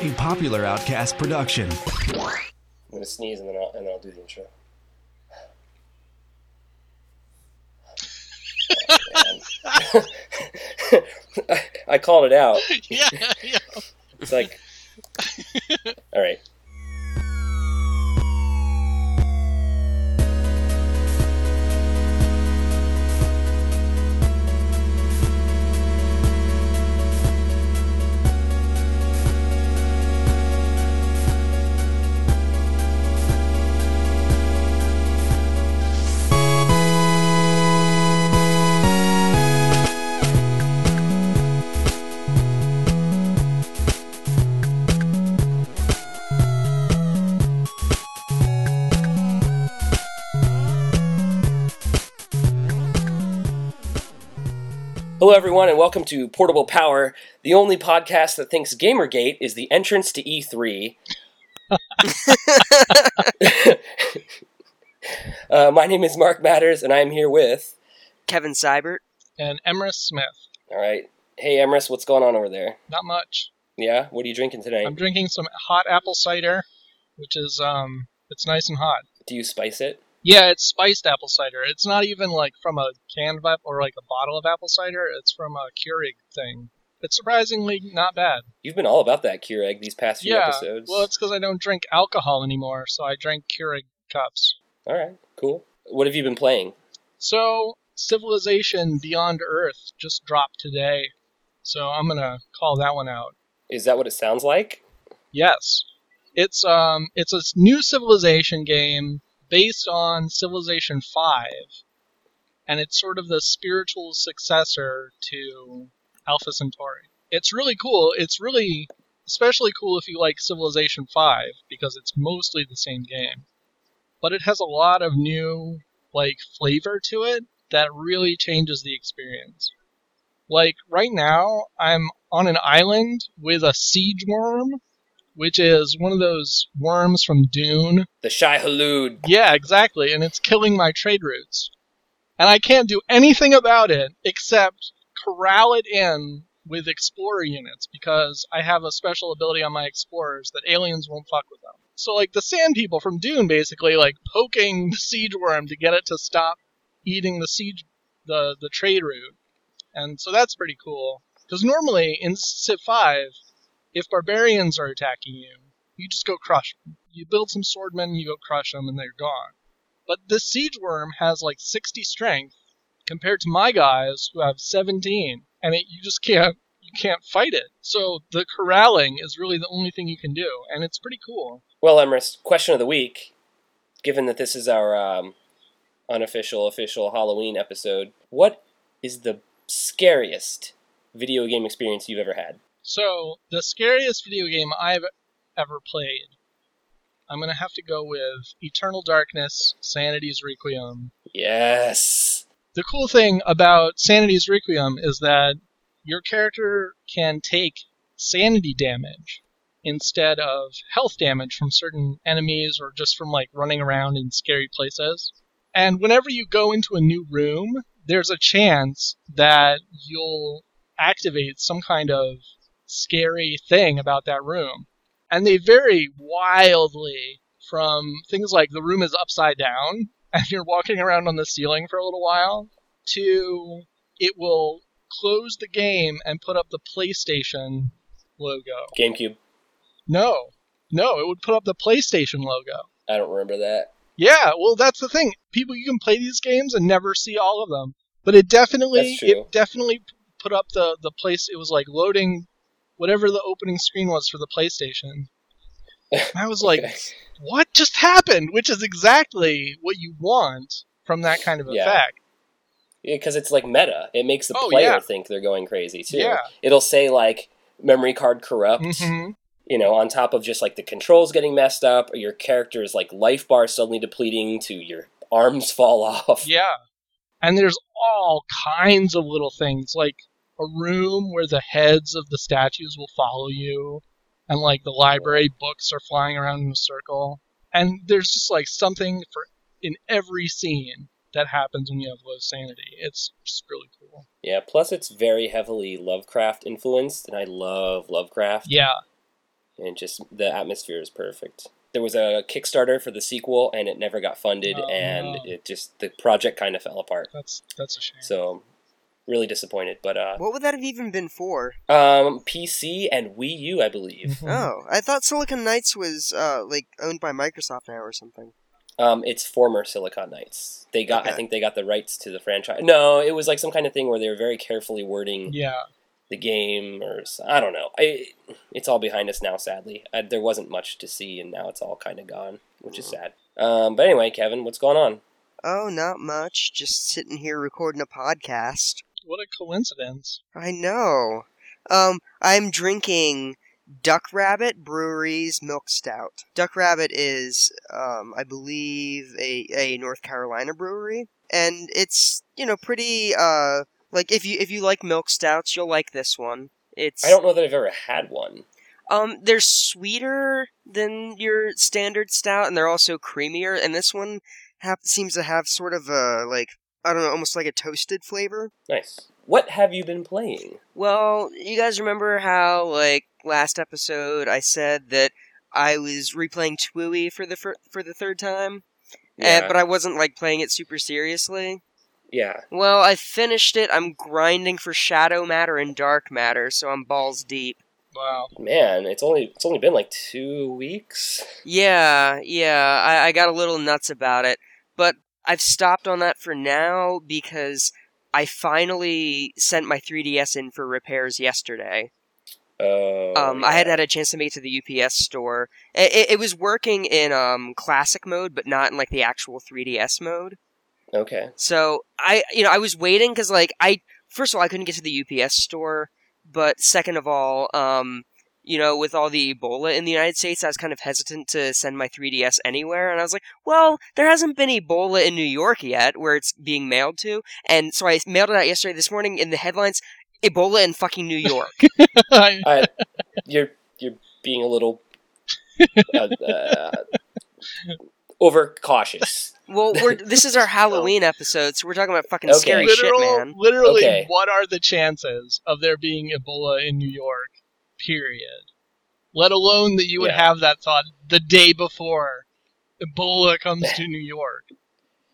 A popular Outcast production. I'm gonna sneeze and then I'll, and then I'll do the intro. Oh. I, I called it out. yeah, yeah. It's like, all right. Hello, everyone, and welcome to Portable Power, the only podcast that thinks Gamergate is the entrance to E3. uh, my name is Marc Matters, and I am here with. Kevin Seibert. And Emrys Smith. All right. Hey, Emrys, what's going on over there? Not much. Yeah? What are you drinking tonight? I'm drinking some hot apple cider, which is um, it's nice and hot. Do you spice it? Yeah, it's spiced apple cider. It's not even like from a can of apple or like a bottle of apple cider. It's from a Keurig thing. It's surprisingly not bad. You've been all about that Keurig these past few yeah, episodes. well, it's because I don't drink alcohol anymore, so I drink Keurig cups. All right, cool. What have you been playing? So, Civilization Beyond Earth just dropped today, so I'm gonna call that one out. Is that what it sounds like? Yes, it's um, it's a new Civilization game based on Civilization Five, and it's sort of the spiritual successor to Alpha Centauri. It's really cool. It's really especially cool if you like Civilization 5 because it's mostly the same game. But it has a lot of new like flavor to it that really changes the experience. Like right now, I'm on an island with a siege worm, which is one of those worms from Dune. The Shai-Hulud. Yeah, exactly, and it's killing my trade routes. And I can't do anything about it except corral it in with explorer units because I have a special ability on my explorers that aliens won't fuck with them. So like the sand people from Dune basically like poking the siege worm to get it to stop eating the siege the the trade route. And so that's pretty cool. Because normally in Civ 5, if barbarians are attacking you, you just go crush them. You build some swordmen, you go crush them, and they're gone. But this siege worm has like 60 strength compared to my guys who have 17, and it, you just can't you can't fight it. So the corralling is really the only thing you can do, and it's pretty cool. Well, Emrys, question of the week. Given that this is our um, unofficial, official Halloween episode, what is the scariest video game experience you've ever had? So the scariest video game I've ever played, I'm gonna have to go with Eternal Darkness: Sanity's Requiem. Yes. The cool thing about Sanity's Requiem is that your character can take sanity damage instead of health damage from certain enemies or just from like running around in scary places. And whenever you go into a new room, there's a chance that you'll activate some kind of scary thing about that room. And they vary wildly from things like the room is upside down and you're walking around on the ceiling for a little while to it will close the game and put up the PlayStation logo. GameCube. No, no, it would put up the PlayStation logo. I don't remember that. Yeah, well, that's the thing. People, you can play these games and never see all of them, but it definitely, it definitely put up the the place. It was like loading whatever the opening screen was for the PlayStation. And I was like, Okay. what just happened? Which is exactly what you want from that kind of Yeah. effect. because it's like meta. It makes the Oh, player yeah. think they're going crazy too. Yeah. It'll say like memory card corrupt. hmm You know, on top of just like the controls getting messed up, or your character's like life bar suddenly depleting to your arms fall off. Yeah. And there's all kinds of little things, like a room where the heads of the statues will follow you, and like the library books are flying around in a circle. And there's just like something for in every scene that happens when you have low sanity. It's just really cool. Yeah, plus it's very heavily Lovecraft influenced, and I love Lovecraft. Yeah, and just the atmosphere is perfect. There was a Kickstarter for the sequel, and it never got funded, Oh, and no. it just the project kind of fell apart. that's that's a shame. So, really disappointed. But uh, What would that have even been for? um, PC and Wii U, I believe. Mhm. Oh, I thought Silicon Knights was uh like owned by Microsoft now or something. Um, it's former Silicon Knights. They got, I think they got the rights to the franchise. No, it was like some kind of thing where they were very carefully wording Yeah, the game, or I don't know. I, it's all behind us now, sadly. I, there wasn't much to see, and now it's all kind of gone, which is sad. Um, but anyway, Kevin, what's going on? Oh, not much. Just sitting here recording a podcast. What a coincidence. I know. Um, I'm drinking Duck Rabbit Brewery's Milk Stout. Duck Rabbit is, um, I believe, a, a North Carolina brewery, and it's you know pretty uh like if you if you like milk stouts, you'll like this one. It's I don't know that I've ever had one. um they're sweeter than your standard stout, and they're also creamier. And this one hap- seems to have sort of a like I don't know, almost like a toasted flavor. Nice. What have you been playing? Well, you guys remember how, like, last episode I said that I was replaying TWEWY for the fir- for the third time, Yeah. uh, but I wasn't like playing it super seriously. yeah. Well, I finished it. I'm grinding for Shadow Matter and Dark Matter, so I'm balls deep. Wow. Man, it's only it's only been like two weeks. Yeah, yeah, I, I got a little nuts about it, but I've stopped on that for now because I finally sent my 3DS in for repairs yesterday. Oh. Um, I had yeah. had a chance to make it to the UPS store. It, it, it was working in um classic mode, but not in like the actual 3DS mode. Okay. So I, you know, I was waiting because like I first of all I couldn't get to the UPS store, but second of all, um, you know, with all the Ebola in the United States, I was kind of hesitant to send my 3DS anywhere, and I was like, well, there hasn't been Ebola in New York yet, where it's being mailed to, and so I mailed it out yesterday. This morning in the headlines, Ebola in fucking New York. I- I, you're you're being a little uh, uh, overcautious. Well, we're this is our Halloween episode, so we're talking about fucking Okay. scary literal, shit, man. literally, Okay. what are the chances of there being Ebola in New York? Period. Let alone that you would Yeah. have that thought the day before Ebola comes to New York.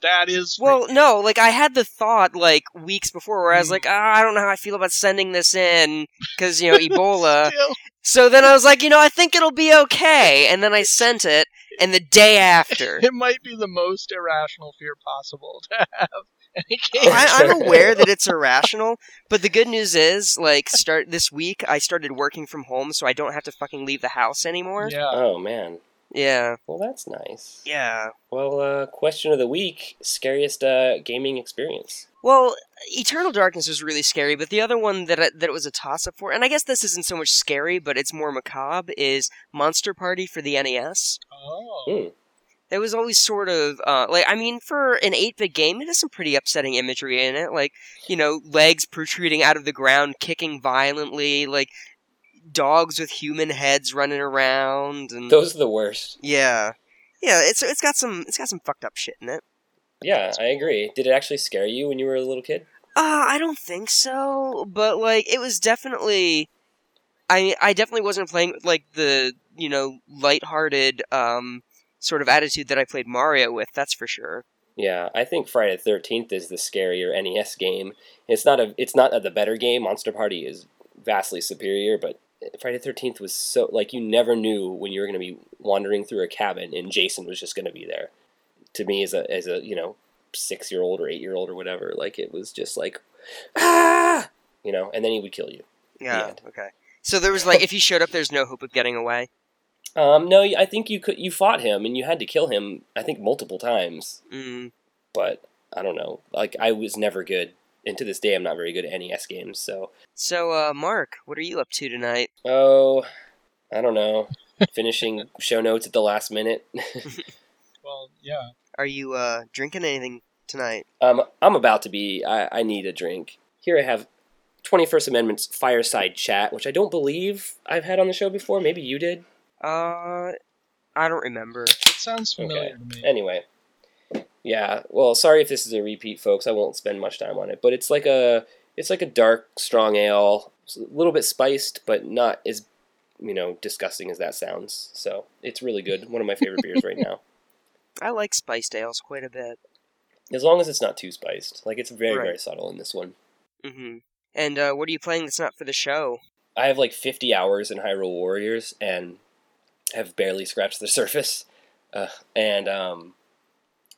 That is Well, no, like I had the thought like weeks before where I was Mm. like, ah, I don't know how I feel about sending this in because you know Ebola. So then I was like, you know, I think it'll be okay, and then I sent it, and the day after, it might be the most irrational fear possible to have. And it came I, I'm aware that it's irrational, but the good news is, like, start this week, I started working from home, so I don't have to fucking leave the house anymore. Yeah. Oh man. Yeah, Well, that's nice. yeah. Well, uh, question of the week: scariest uh, gaming experience. Well, Eternal Darkness was really scary, but the other one that I, that it was a toss up for, and I guess this isn't so much scary, but it's more macabre, is Monster Party for the NES. Oh. Hmm. It was always sort of uh, like I mean, for an eight bit game, it has some pretty upsetting imagery in it, like you know, legs protruding out of the ground, kicking violently, like dogs with human heads running around, and Those are the worst. yeah, yeah. It's it's got some it's got some fucked up shit in it. Yeah, I agree. Did it actually scare you when you were a little kid? Uh, I don't think so, but like it was definitely I I definitely wasn't playing like the, you know, lighthearted um sort of attitude that I played Mario with, that's for sure. Yeah, I think Friday the Thirteenth is the scarier NES game. It's not a it's not a, the better game. Monster Party is vastly superior, but Friday the Thirteenth was so like you never knew when you were going to be wandering through a cabin and Jason was just going to be there. To me, as a as a you know six year old or eight year old or whatever, like it was just like ah, you know, and then he would kill you. Yeah, okay. So there was like if he showed up there's no hope of getting away. Um, no, I think you could you fought him and you had to kill him. I think multiple times. Mm. but I don't know. Like I was never good, and to this day I'm not very good at NES games. So So uh Marc, what are you up to tonight? oh, I don't know. Finishing show notes at the last minute. Well, yeah. Are you uh drinking anything tonight? um, I'm about to be. I, I need a drink. Here I have 21st Amendment's fireside chat, which I don't believe I've had on the show before. Maybe you did. Uh I don't remember. It sounds familiar to me. Anyway, Yeah. Well, sorry if this is a repeat, folks. I won't spend much time on it, but it's like a it's like a dark, strong ale. It's a little bit spiced, but not as you know disgusting as that sounds. So it's really good. One of my favorite beers right now. I like spiced ales quite a bit. As long as it's not too spiced. Like it's very Right. very subtle in this one. hmm And uh, what are you playing that's not for the show? I have like 50 hours in Hyrule Warriors and have barely scratched the surface. Uh, and um,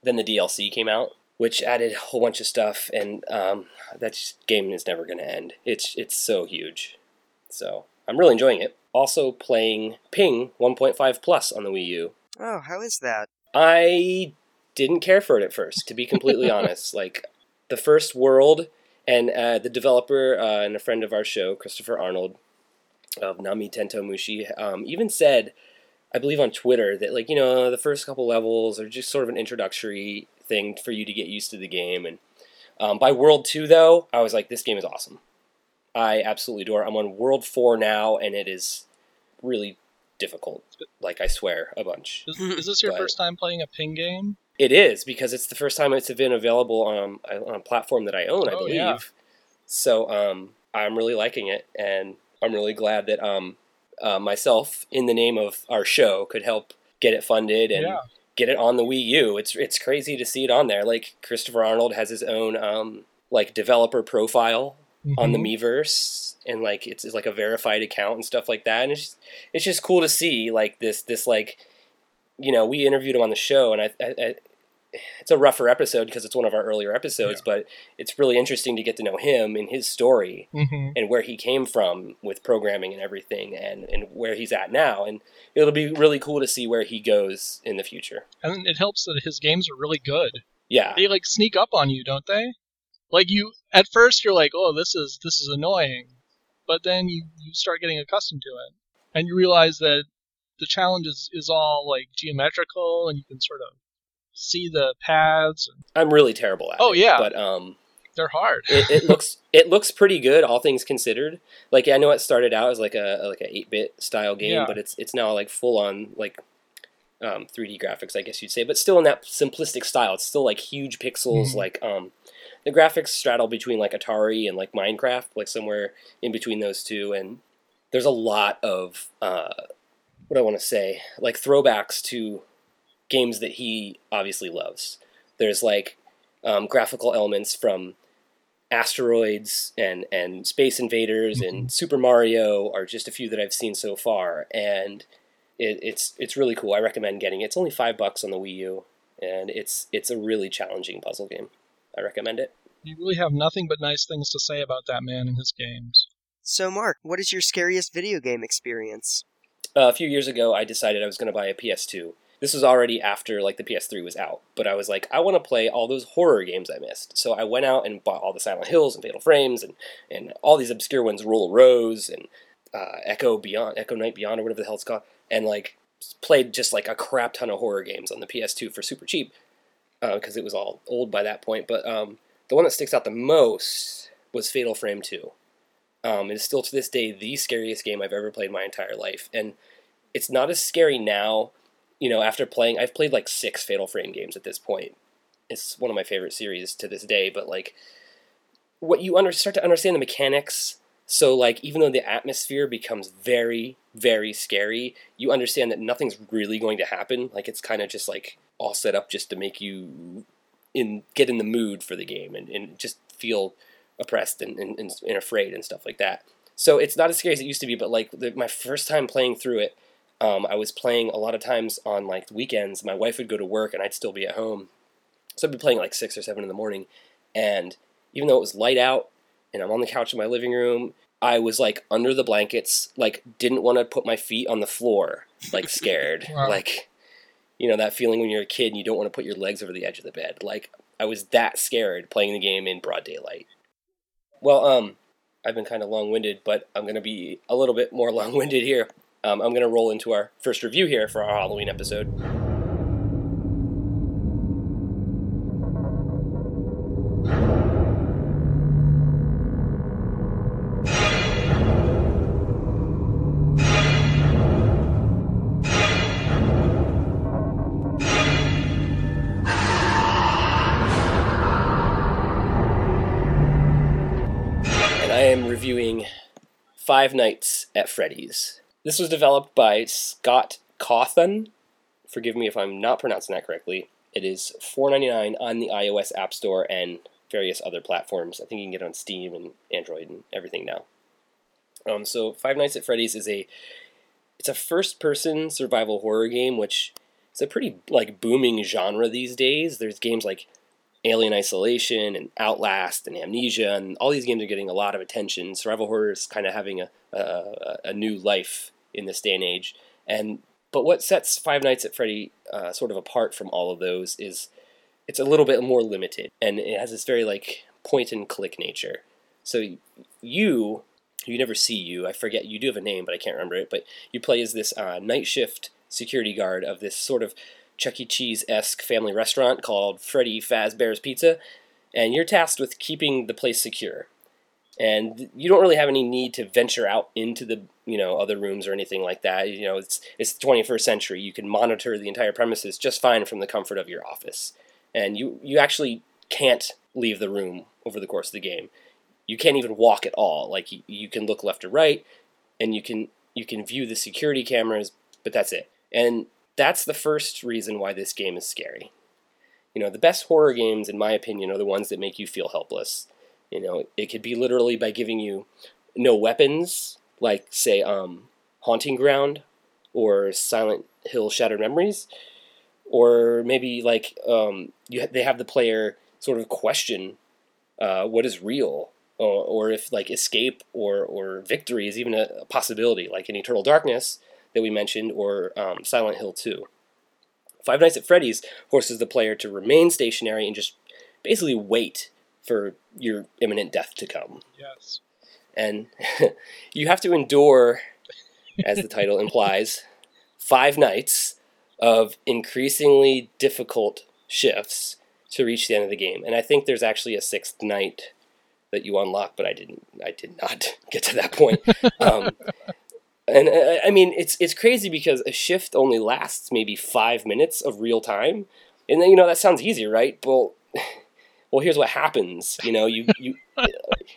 then the DLC came out, which added a whole bunch of stuff, and um, that game is never going to end. It's it's so huge. So I'm really enjoying it. Also playing Ping 1.5 Plus on the Wii U. Oh, how is that? I didn't care for it at first, to be completely honest. Like the first world, and uh, the developer uh, and a friend of our show, Christopher Arnold of Nami Tentou Mushi, um, even said, I believe on Twitter, that like you know the first couple levels are just sort of an introductory thing for you to get used to the game. And um, by World Two, though, I was like, this game is awesome. I absolutely adore. it. I'm on World Four now, and it is really difficult. Like I swear, a bunch. Is, is this your But- first time playing a ping game? It is because it's the first time it's been available on, on a platform that I own, I Oh, believe. yeah. So um, I'm really liking it, and I'm really glad that um, uh, myself, in the name of our show, could help get it funded and Yeah. get it on the Wii U. It's it's crazy to see it on there. Like Christopher Arnold has his own um, like developer profile on the Mhm. Miiverse, and like it's, it's like a verified account and stuff like that. And it's just, it's just cool to see like this this like you know we interviewed him on the show, and I, I, I it's a rougher episode because it's one of our earlier episodes, but it's really interesting to get to know him and his story Mhm. and where he came from with programming and everything, and and where he's at now. And it'll be really cool to see where he goes in the future. And it helps that his games are really good. Yeah, They like sneak up on you, don't they? Like you at first you're like, "Oh, this is this is annoying." But then you you start getting accustomed to it. And you realize that the challenge is, is all like geometrical and you can sort of see the paths I'm really terrible at Oh, it. yeah. but um. they're hard. it, it looks it looks pretty good, all things considered. Like I know it started out as like a like a eight bit style game, Yeah. but it's it's now like full on like um, 3D graphics, I guess you'd say, but still in that simplistic style. It's still like huge pixels. Mhm. Like um, the graphics straddle between like Atari and like Minecraft, like somewhere in between those two. And there's a lot of uh, what do I want to say, like throwbacks to games that he obviously loves. There's like um, graphical elements from asteroids and and space invaders and super mario are just a few that i've seen so far and it, it's it's really cool i recommend getting it it's only five bucks on the wii u and it's it's a really challenging puzzle game i recommend it You really have nothing but nice things to say about that man and his games. So, Marc, what is your scariest video game experience? uh, a few years ago i decided i was going to buy a ps2 this was already after like the ps3 was out but i was like i want to play all those horror games i missed so i went out and bought all the silent hills and fatal frames and, and all these obscure ones of rose and uh, echo beyond echo night beyond or whatever the hell it's called and like played just like a crap ton of horror games on the ps2 for super cheap because it was all old by that point but um, the one that sticks out the most was fatal frame 2 um, it is still to this day the scariest game I've ever played my entire life, and it's not as scary now. You know, after playing, I've played like six Fatal Frame games at this point. It's one of my favorite series to this day. But like, what you under, start to understand the mechanics. So like, even though the atmosphere becomes very, very scary, you understand that nothing's really going to happen. Like, it's kind of just like all set up just to make you in get in the mood for the game and, and just feel oppressed and, and, and, afraid and stuff like that. So it's not as scary as it used to be, but like the, my first time playing through it, um, I was playing a lot of times on like weekends. My wife would go to work and I'd still be at home. So I'd be playing like six or seven in the morning. And even though it was light out and I'm on the couch in my living room, I was like under the blankets, like didn't want to put my feet on the floor, like scared. Wow. Like, you know, that feeling when you're a kid and you don't want to put your legs over the edge of the bed. Like, I was that scared playing the game in broad daylight. Well, um, I've been kind of long winded, but I'm going to be a little bit more long winded here um, I'm going to roll into our first review here for our Halloween episode. and I am reviewing Five Nights at Freddy's. This was developed by Scott Cawthon. Forgive me if I'm not pronouncing that correctly. It is $4.99 on the iOS App Store and various other platforms. I think you can get it on Steam and Android and everything now. Um, so Five Nights at Freddy's is a it's a first person survival horror game, which is a pretty like booming genre these days. There's games like Alien Isolation and Outlast and Amnesia, and all these games are getting a lot of attention. Survival horror is kind of having a, a, a new life in this day and age. And but what sets Five Nights at Freddy uh, sort of apart from all of those is it's a little bit more limited, and it has this very like point and click nature. So you you never see you. I forget you do have a name, but I can't remember it. But you play as this uh, night shift security guard of this sort of Chuck E. Cheese esque family restaurant called Freddy Fazbear's Pizza, and you're tasked with keeping the place secure. And you don't really have any need to venture out into the you know other rooms or anything like that. You know, it's it's the 21st century. You can monitor the entire premises just fine from the comfort of your office, and you you actually can't leave the room over the course of the game. You can't even walk at all. Like you, you can look left or right, and you can you can view the security cameras, but that's it. And that's the first reason why this game is scary. You know, the best horror games, in my opinion, are the ones that make you feel helpless. You know, it could be literally by giving you no weapons, like say, um, Haunting Ground or Silent Hill Shattered Memories, or maybe like um, you they have the player sort of question uh, what is real, or, or, if like escape or or victory is even a, a possibility, like in Eternal Darkness that we mentioned, or um, Silent Hill 2. Five Nights at Freddy's forces the player to remain stationary and just basically wait for your imminent death to come. Yes. And you have to endure, as the title implies, five nights of increasingly difficult shifts to reach the end of the game. And I think there's actually a sixth night that you unlock, but I didn't. I did not get to that point. Um, and uh, I mean, it's it's crazy because a shift only lasts maybe five minutes of real time, and then you know that sounds easy, right? Well, well, here's what happens. You know, you you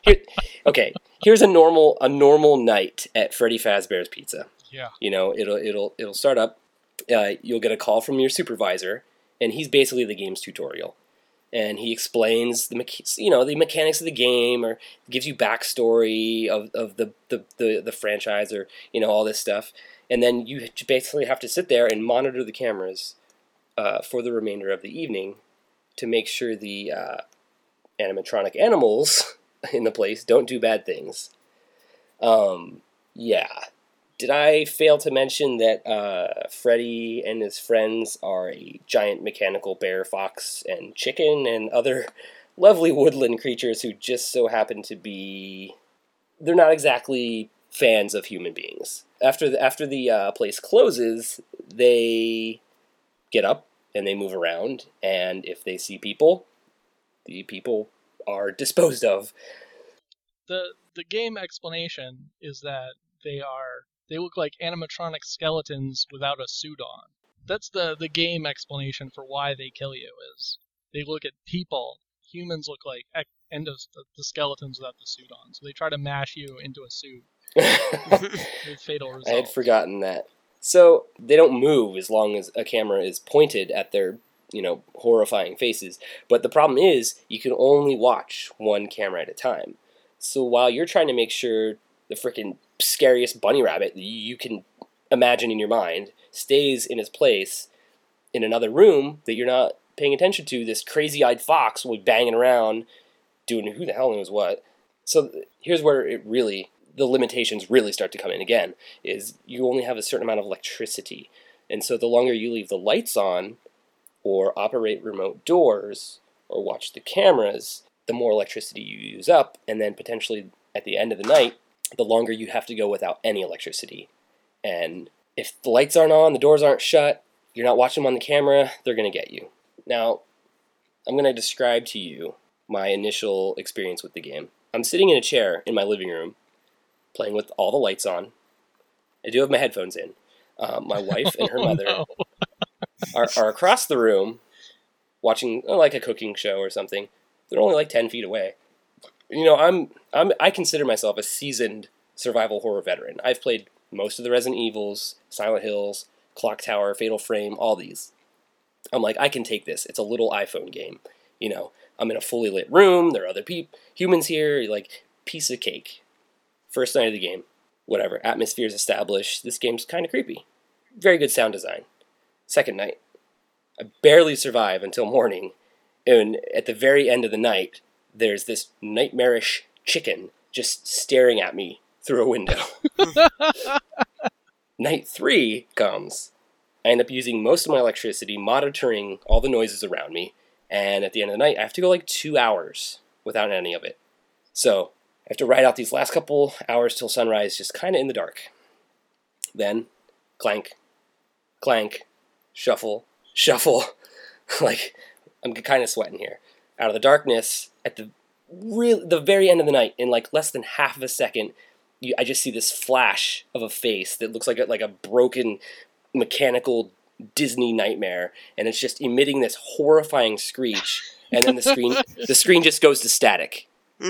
here, okay. Here's a normal a normal night at Freddy Fazbear's Pizza. Yeah. You know, it'll it'll it'll start up. Uh, you'll get a call from your supervisor, and he's basically the game's tutorial and he explains the you know the mechanics of the game or gives you backstory of, of the, the, the, the franchise or you know all this stuff and then you basically have to sit there and monitor the cameras uh, for the remainder of the evening to make sure the uh, animatronic animals in the place don't do bad things um, yeah did I fail to mention that uh, Freddy and his friends are a giant mechanical bear, fox, and chicken, and other lovely woodland creatures who just so happen to be. They're not exactly fans of human beings. After the, after the uh, place closes, they get up and they move around, and if they see people, the people are disposed of. The the game explanation is that they are they look like animatronic skeletons without a suit on. That's the the game explanation for why they kill you is they look at people. Humans look like endos, the skeletons without the suit on, so they try to mash you into a suit. with fatal results. I had forgotten that. So they don't move as long as a camera is pointed at their, you know, horrifying faces. But the problem is you can only watch one camera at a time. So while you're trying to make sure the freaking scariest bunny rabbit you can imagine in your mind stays in his place in another room that you're not paying attention to. This crazy eyed fox will be banging around doing who the hell knows what. So here's where it really, the limitations really start to come in again is you only have a certain amount of electricity. And so the longer you leave the lights on or operate remote doors or watch the cameras, the more electricity you use up. And then potentially at the end of the night, the longer you have to go without any electricity. And if the lights aren't on, the doors aren't shut, you're not watching them on the camera, they're going to get you. Now, I'm going to describe to you my initial experience with the game. I'm sitting in a chair in my living room, playing with all the lights on. I do have my headphones in. Um, my wife and her Oh, mother no. Are, are across the room watching uh, like a cooking show or something. They're only like 10 feet away. You know, I'm, I'm I consider myself a seasoned survival horror veteran. I've played most of the Resident Evils, Silent Hills, Clock Tower, Fatal Frame, all these. I'm like, I can take this. It's a little iPhone game. You know, I'm in a fully lit room. There are other peop- humans here. Like, piece of cake. First night of the game, whatever. Atmosphere is established. This game's kind of creepy. Very good sound design. Second night, I barely survive until morning. And at the very end of the night, there's this nightmarish chicken just staring at me through a window. Night three comes. I end up using most of my electricity monitoring all the noises around me, and at the end of the night, I have to go like two hours without any of it. So I have to ride out these last couple hours till sunrise, just kind of in the dark. Then, clank, clank, shuffle, shuffle. like I'm kind of sweating here. Out of the darkness, at the real, the very end of the night, in like less than half of a second, you, I just see this flash of a face that looks like a, like a broken mechanical Disney nightmare, and it's just emitting this horrifying screech, and then the screen the screen just goes to static.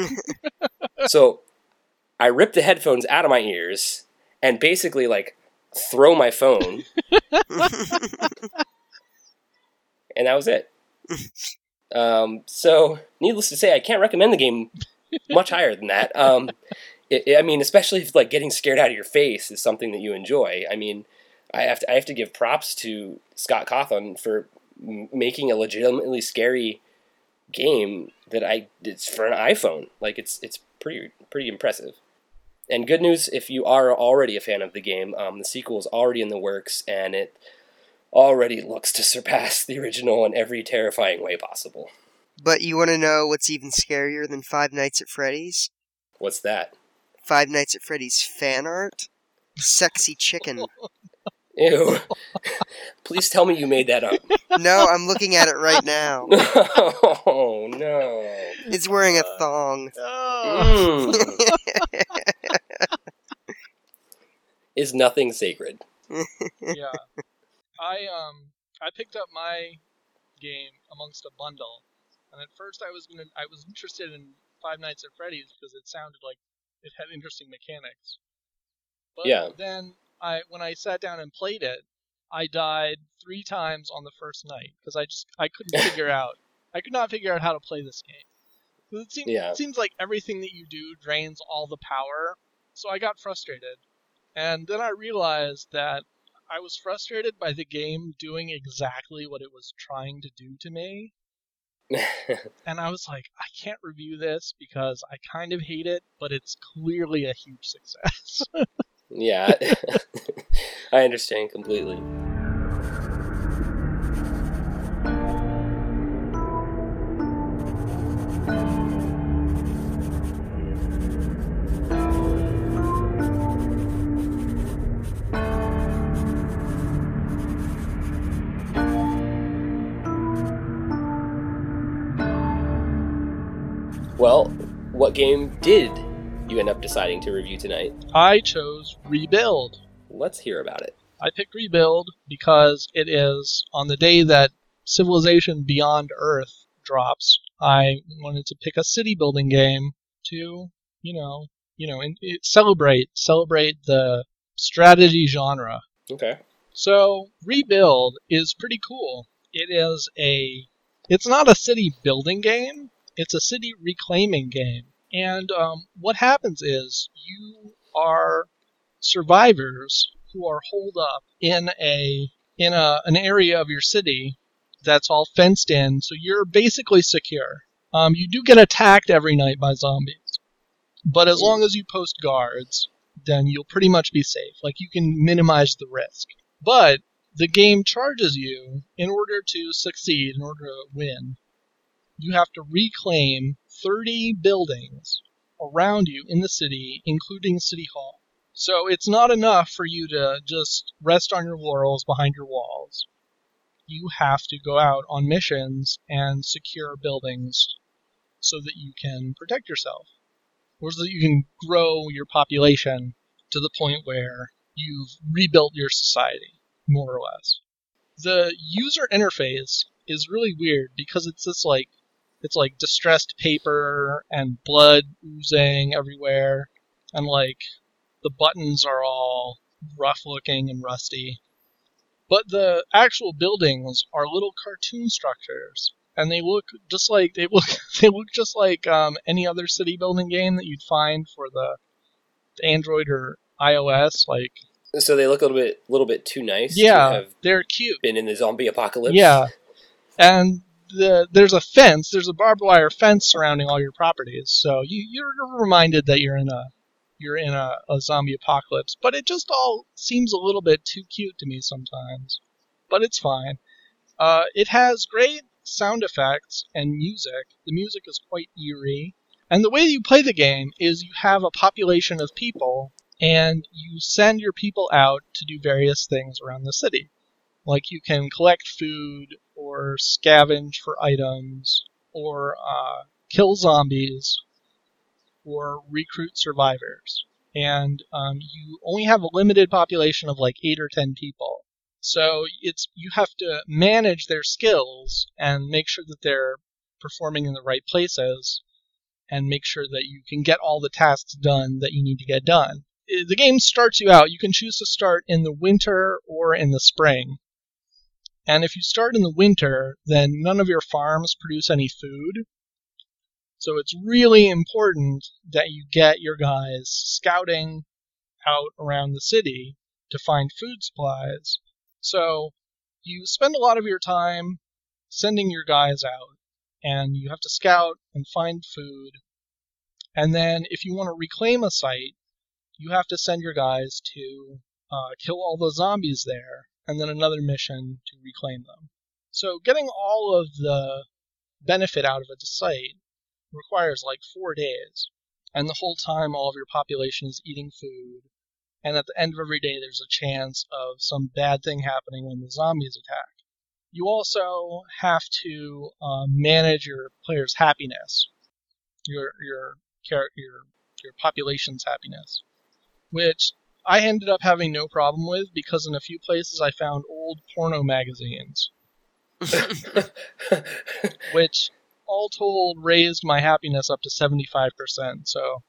so I rip the headphones out of my ears and basically like throw my phone, and that was it. Um, so, needless to say, I can't recommend the game much higher than that. Um, it, it- I mean, especially if like getting scared out of your face is something that you enjoy. I mean, I have to I have to give props to Scott Cawthon for m- making a legitimately scary game that I it's for an iPhone. Like it's it's pretty pretty impressive. And good news if you are already a fan of the game, um, the sequel is already in the works, and it already looks to surpass the original in every terrifying way possible. But you want to know what's even scarier than Five Nights at Freddy's? What's that? Five Nights at Freddy's fan art? Sexy chicken. Ew! Please tell me you made that up. No, I'm looking at it right now. oh no! It's wearing a thong. Oh. Mm. Is nothing sacred? yeah. I um I picked up my game amongst a bundle, and at first I was gonna I was interested in Five Nights at Freddy's because it sounded like it had interesting mechanics. But Yeah. then I when I sat down and played it, I died three times on the first night because I just I couldn't figure out I could not figure out how to play this game. It seems, Yeah. it seems like everything that you do drains all the power, so I got frustrated. And then I realized that I was frustrated by the game doing exactly what it was trying to do to me. And I was like, I can't review this because I kind of hate it, but it's clearly a huge success. yeah, I understand completely. Well, what game did you end up deciding to review tonight? I chose Rebuild. Let's hear about it. I picked Rebuild because it is on the day that Civilization Beyond Earth drops. I wanted to pick a city building game to, you know, you know, and it, celebrate celebrate the strategy genre. Okay. So Rebuild is pretty cool. It is a it's not a city building game, it's a city reclaiming game. And um, what happens is you are survivors who are holed up in a in a an area of your city that's all fenced in, so you're basically secure. Um, you do get attacked every night by zombies, but as long as you post guards, then you'll pretty much be safe. Like you can minimize the risk. But the game charges you in order to succeed, in order to win. You have to reclaim 30 buildings around you in the city, including City Hall. So it's not enough for you to just rest on your laurels behind your walls. You have to go out on missions and secure buildings so that you can protect yourself, or so that you can grow your population to the point where you've rebuilt your society, more or less. The user interface is really weird because it's this like it's like distressed paper and blood oozing everywhere and like the buttons are all rough looking and rusty. But the actual buildings are little cartoon structures, and they look just like they look they look just like um, any other city building game that you'd find for the, the Android or iOS. Like So they look a little bit, little bit too nice. to yeah, have they're cute. been in the zombie apocalypse. Yeah, and the, there's a fence. There's a barbed wire fence surrounding all your properties, so you, you're reminded that you're in a you're in a, a zombie apocalypse. But it just all seems a little bit too cute to me sometimes. But it's fine. Uh, it has great sound effects and music. The music is quite eerie. And the way you play the game is you have a population of people, and you send your people out to do various things around the city. Like you can collect food, or scavenge for items, or uh, kill zombies, or recruit survivors. And um, you only have a limited population of like eight or ten people. So it's you have to manage their skills and make sure that they're performing in the right places, and make sure that you can get all the tasks done that you need to get done. The game starts you out. You can choose to start in the winter or in the spring. And if you start in the winter, then none of your farms produce any food. So it's really important that you get your guys scouting out around the city to find food supplies. So you spend a lot of your time sending your guys out, and you have to scout and find food. And then if you want to reclaim a site, you have to send your guys to uh, kill all the zombies there, and then another mission to reclaim them. So getting all of the benefit out of a site requires like four days, and the whole time all of your population is eating food. And at the end of every day, there's a chance of some bad thing happening when the zombies attack. You also have to uh, manage your player's happiness, your your your your population's happiness, which I ended up having no problem with because in a few places I found old porno magazines, which all told raised my happiness up to 75%. So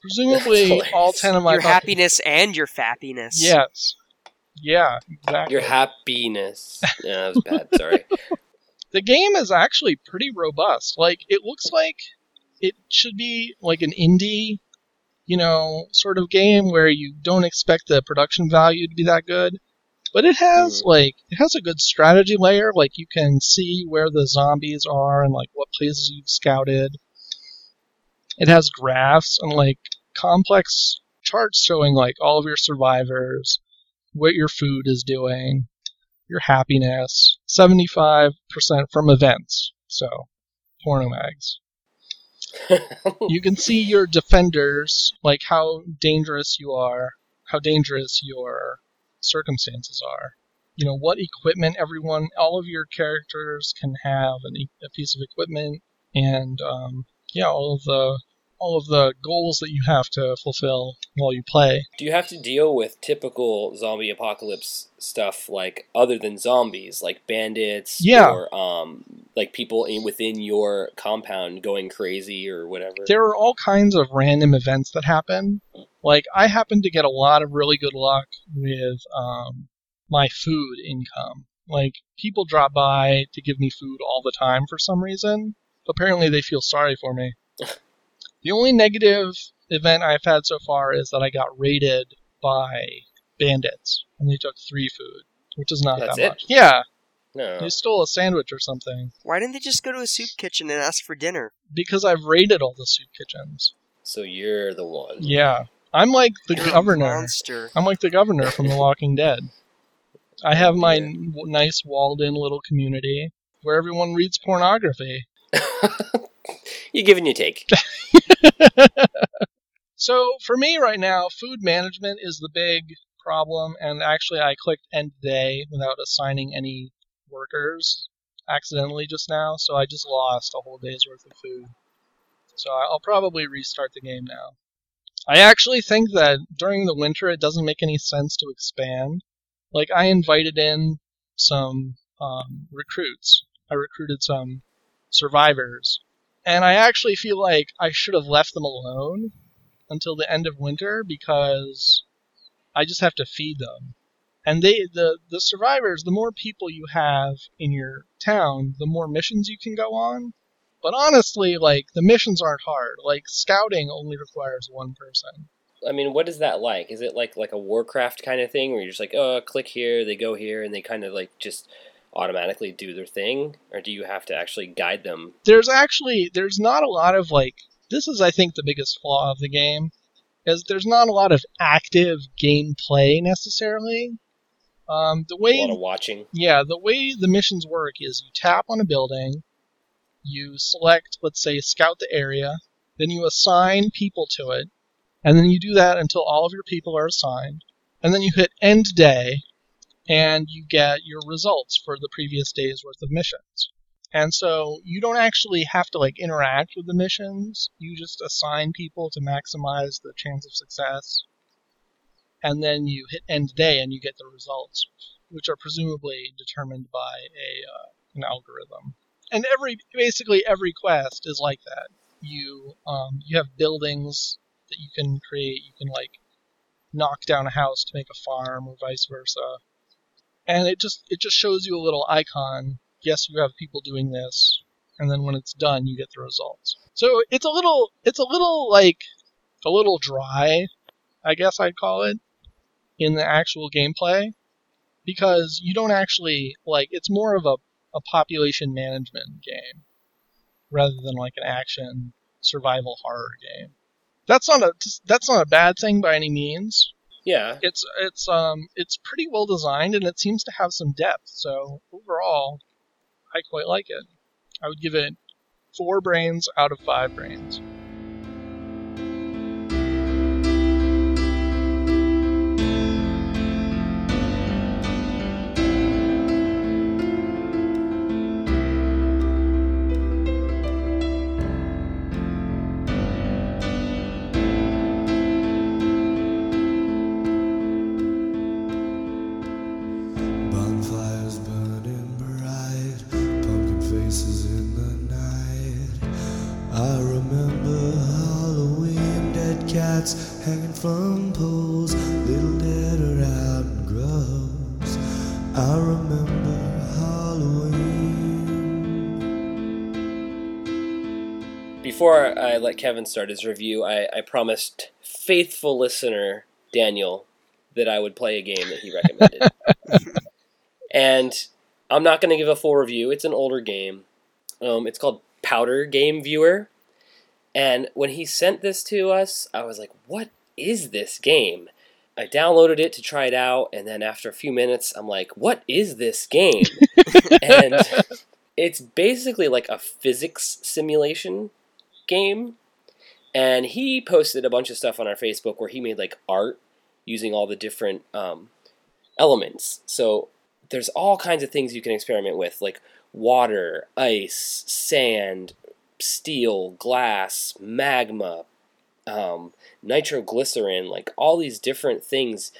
presumably all 10 of my your pop- happiness and your fappiness. Yes. Yeah, exactly. Your happiness. Yeah, that was bad. Sorry. the game is actually pretty robust. Like it looks like it should be like an indie, you know, sort of game where you don't expect the production value to be that good. But it has Mhm. like it has a good strategy layer. Like you can see where the zombies are and like what places you've scouted. It has graphs and like complex charts showing like all of your survivors, what your food is doing, your happiness. 75% from events. So, porno mags. You can see your defenders, like how dangerous you are, how dangerous your circumstances are. You know, what equipment everyone, all of your characters can have an, a piece of equipment, and um, yeah, all of the all of the goals that you have to fulfill while you play. Do you have to deal with typical zombie apocalypse stuff like other than zombies, like bandits Yeah. or um like people in, within your compound going crazy or whatever? there are all kinds of random events that happen. Like I happen to get a lot of really good luck with um, my food income. Like people drop by to give me food all the time for some reason. Apparently they feel sorry for me. The only negative event I've had so far is that I got raided by bandits and they took three food, which is not That's that it? much. Yeah, no. they stole a sandwich or something Why didn't they just go to a soup kitchen and ask for dinner? because I've raided all the soup kitchens. So you're the one. Yeah, I'm like the You're governor. Monster. I'm like the governor from The Walking Dead. I have my Yeah. n- nice walled-in little community where everyone reads pornography. you give and you take. So for me right now, food management is the big problem, and actually I clicked end day without assigning any workers accidentally just now, so I just lost a whole day's worth of food. So I- I'll probably restart the game now. I actually think that during the winter it doesn't make any sense to expand. Like I invited in some um, recruits. I recruited some survivors, and I actually feel like I should have left them alone until the end of winter because I just have to feed them. And they the the survivors, the more people you have in your town, the more missions you can go on. But honestly, like the missions aren't hard. Like scouting only requires one person. I mean, what is that like? Is it like like a Warcraft kind of thing where you're just like, oh, click here, they go here, and they kind of like just automatically do their thing, or do you have to actually guide them? There's actually there's not a lot of like this is I think the biggest flaw of the game is there's not a lot of active gameplay necessarily. Um, the way A lot of watching. Yeah, the way the missions work is you tap on a building, you select, let's say, scout the area, then you assign people to it, and then you do that until all of your people are assigned, and then you hit end day, and you get your results for the previous day's worth of missions. And so you don't actually have to like interact with the missions. You just assign people to maximize the chance of success. And then you hit end day and you get the results, which are presumably determined by a uh, an algorithm. And every basically every quest is like that. You um, you have buildings that you can create. You can like knock down a house to make a farm or vice versa. And it just it just shows you a little icon. Yes, you have people doing this, and then when it's done, you get the results. So it's a little it's a little like a little dry, I guess I'd call it, in the actual gameplay, because you don't actually like it's more of a, a population management game rather than like an action survival horror game. That's not a that's not a bad thing by any means. Yeah, It's it's um it's pretty well designed and it seems to have some depth. So overall, I quite like it. I would give it four brains out of five brains. Remember Halloween. Before I let Kevin start his review, I, I promised faithful listener Daniel that I would play a game that he recommended. and I'm not going to give a full review. It's an older game. Um, it's called Powder Game Viewer. And when he sent this to us, I was like, what is this game? I downloaded it to try it out, and then after a few minutes, I'm like, what is this game? and it's basically like a physics simulation game. And he posted a bunch of stuff on our Facebook where he made like art using all the different um, elements. So there's all kinds of things you can experiment with, like water, ice, sand, steel, glass, magma, um, nitroglycerin, like all these different things.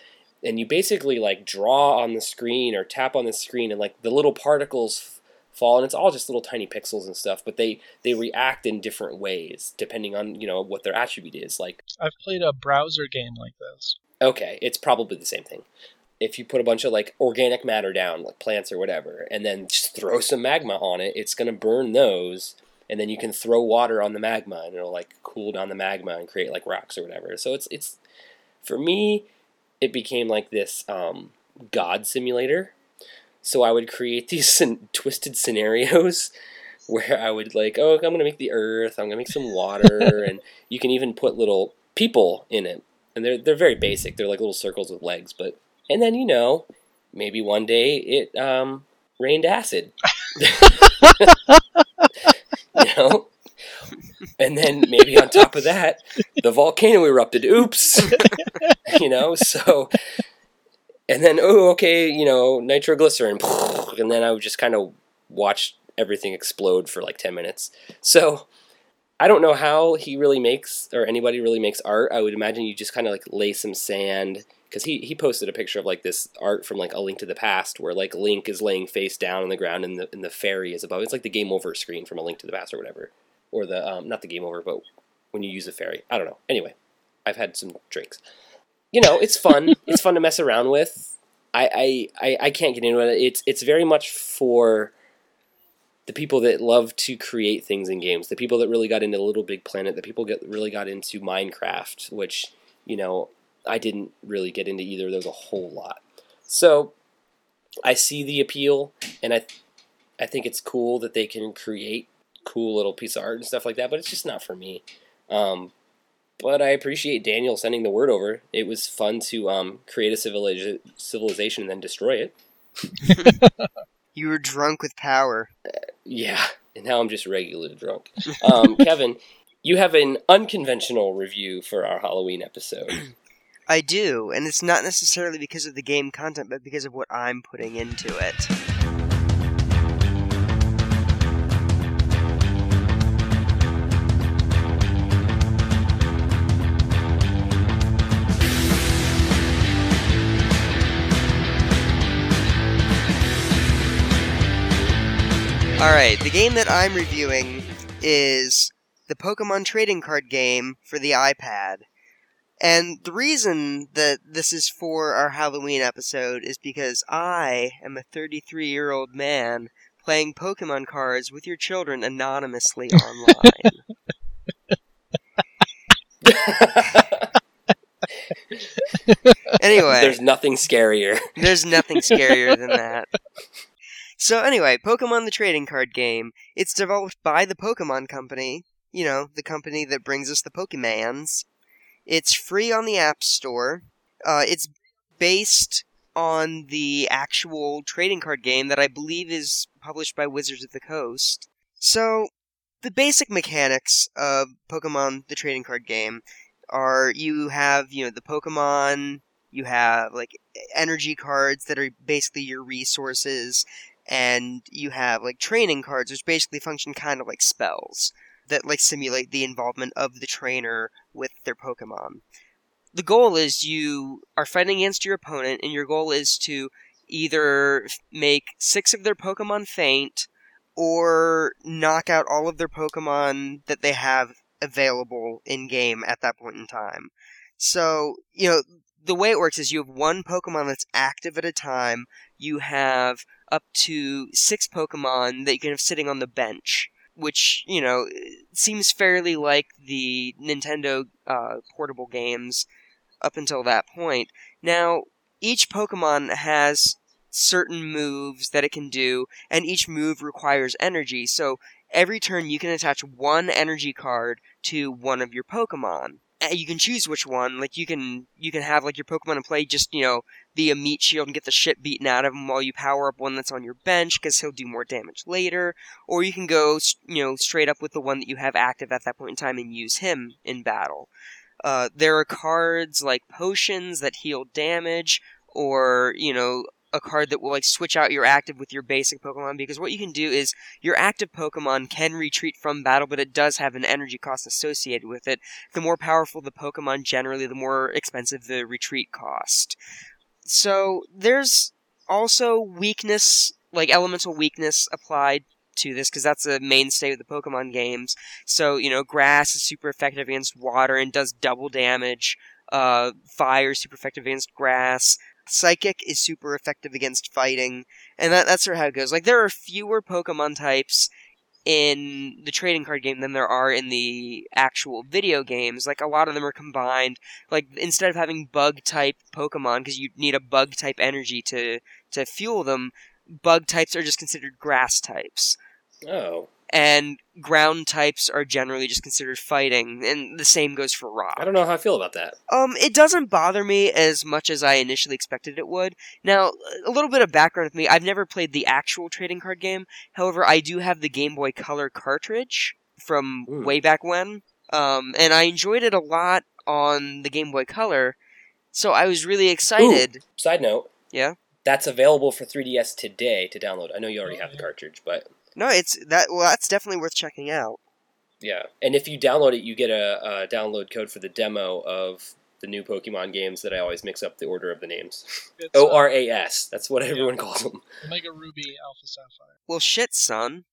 And you basically like draw on the screen or tap on the screen, and like the little particles f- fall, and it's all just little tiny pixels and stuff. But they they react in different ways depending on you know what their attribute is. Like I've played a browser game like this. Okay, it's probably the same thing. If you put a bunch of like organic matter down, like plants or whatever, and then just throw some magma on it, it's gonna burn those, and then you can throw water on the magma, and it'll like cool down the magma and create like rocks or whatever. So it's it's for me, it became like this um, god simulator. So I would create these twisted scenarios where I would like, oh, I'm gonna make the earth, I'm gonna make some water, and you can even put little people in it and they're they're very basic. They're like little circles with legs, but and then you know, maybe one day it um, rained acid. Know, and then maybe on top of that, the volcano erupted. Oops, you know. So, and then oh, okay, you know, nitroglycerin, and then I would just kind of watch everything explode for like ten minutes. So. I don't know how he really makes, or anybody really makes art. I would imagine you just kind of like lay some sand, because he, he posted a picture of like this art from like a Link to the Past, where like Link is laying face down on the ground and the and the fairy is above. It's like the game over screen from a Link to the Past or whatever, or the um, not the game over, but when you use the fairy. I don't know. Anyway, I've had some drinks. You know, it's fun. it's fun to mess around with. I, I, I, I can't get into it. It's it's very much for the people that love to create things in games, the people that really got into Little Big Planet, the people that really got into Minecraft, which you know I didn't really get into either of those a whole lot. So I see the appeal, and I I think it's cool that they can create cool little piece of art and stuff like that, but it's just not for me. Um, but I appreciate Daniel sending the word over. It was fun to um, create a civiliza- civilization and then destroy it. You were drunk with power. Yeah, and now I'm just regularly drunk. Um, Kevin, you have an unconventional review for our Halloween episode. I do, and it's not necessarily because of the game content, but because of what I'm putting into it. Alright, the game that I'm reviewing is the Pokemon trading card game for the iPad. And the reason that this is for our Halloween episode is because I am a 33 year old man playing Pokemon cards with your children anonymously online. anyway, There's nothing scarier. there's nothing scarier than that. So anyway, Pokemon the trading card game. It's developed by the Pokemon Company, you know, the company that brings us the Pokemans. It's free on the App Store. Uh, it's based on the actual trading card game that I believe is published by Wizards of the Coast. So, the basic mechanics of Pokemon the trading card game are you have, you know, the Pokemon, you have like energy cards that are basically your resources, and you have like training cards, which basically function kind of like spells that like simulate the involvement of the trainer with their Pokemon. The goal is you are fighting against your opponent, and your goal is to either make six of their Pokemon faint or knock out all of their Pokemon that they have available in game at that point in time. So, you know, the way it works is you have one Pokemon that's active at a time. You have up to six Pokemon that you can have sitting on the bench, which, you know, seems fairly like the Nintendo uh, portable games up until that point. Now, each Pokemon has certain moves that it can do, and each move requires energy. So every turn you can attach one energy card to one of your Pokemon. And you can choose which one. Like you can you can have like your Pokemon in play just you know be a meat shield and get the shit beaten out of him while you power up one that's on your bench because he'll do more damage later. Or you can go you know straight up with the one that you have active at that point in time and use him in battle. Uh, there are cards like potions that heal damage, or you know a card that will like switch out your active with your basic Pokemon because what you can do is your active Pokemon can retreat from battle, but it does have an energy cost associated with it. The more powerful the Pokemon generally, the more expensive the retreat cost. So there's also weakness, like elemental weakness applied to this because that's a mainstay of the Pokemon games. So, you know, grass is super effective against water and does double damage. Uh, fire is super effective against grass. Psychic is super effective against fighting, and that, that's sort of how it goes. Like, there are fewer Pokemon types in the trading card game than there are in the actual video games. Like, a lot of them are combined. Like, instead of having bug type Pokemon, because you need a bug type energy to, to fuel them, bug types are just considered grass types Oh, and ground types are generally just considered fighting, and the same goes for rock. I don't know how I feel about that. Um, it doesn't bother me as much as I initially expected it would. Now, a little bit of background with me: I've never played the actual trading card game. However, I do have the Game Boy Color cartridge from Hmm. way back when, um, and I enjoyed it a lot on the Game Boy Color. So I was really excited. Side note. Yeah? That's available for 3DS today to download. I know you already have the cartridge, but No, it's that. Well, that's definitely worth checking out. yeah. And if you download it, you get a, a download code for the demo of the new Pokemon games that I always mix up the order of the names. It's, O R A S. That's what everyone calls them. Omega Ruby Alpha Sapphire. Well, shit, son.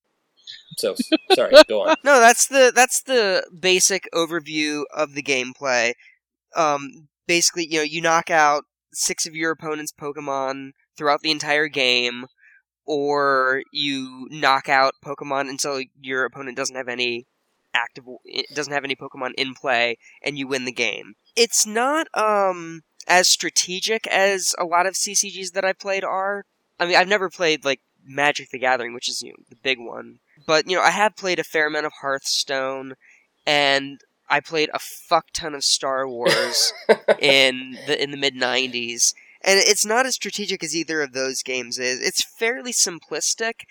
So sorry. Go on. No, that's the that's the basic overview of the gameplay. um, basically, you know, you knock out six of your opponent's Pokemon throughout the entire game, or you knock out Pokemon until your opponent doesn't have any active doesn't have any Pokemon in play, and you win the game. It's not um as strategic as a lot of CCGs that I've played are. I mean, I've never played like Magic the Gathering, which is you know, the big one, but you know, I have played a fair amount of Hearthstone, and I played a fuck ton of Star Wars in the in the mid '90s, and it's not as strategic as either of those games is. It's fairly simplistic,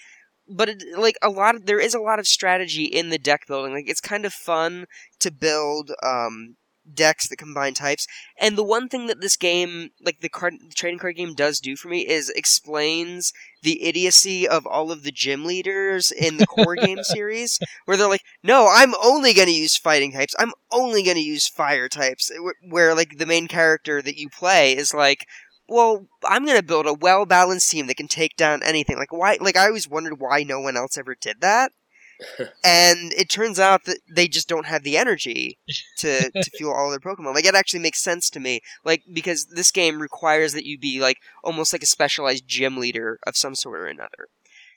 but it, like a lot of there is a lot of strategy in the deck building. Like it's kind of fun to build um, decks that combine types. And the one thing that this game, like the card, the trading card game, does do for me is explains the idiocy of all of the gym leaders in the core game series, where they're like, "No, I'm only going to use fighting types. I'm only going to use fire types." Where like the main character that you play is like. Well, I'm gonna build a well balanced team that can take down anything. Like why? Like I always wondered why no one else ever did that and it turns out that they just don't have the energy to, to fuel all their Pokemon. Like it actually makes sense to me. Like because this game requires that you be like almost like a specialized gym leader of some sort or another.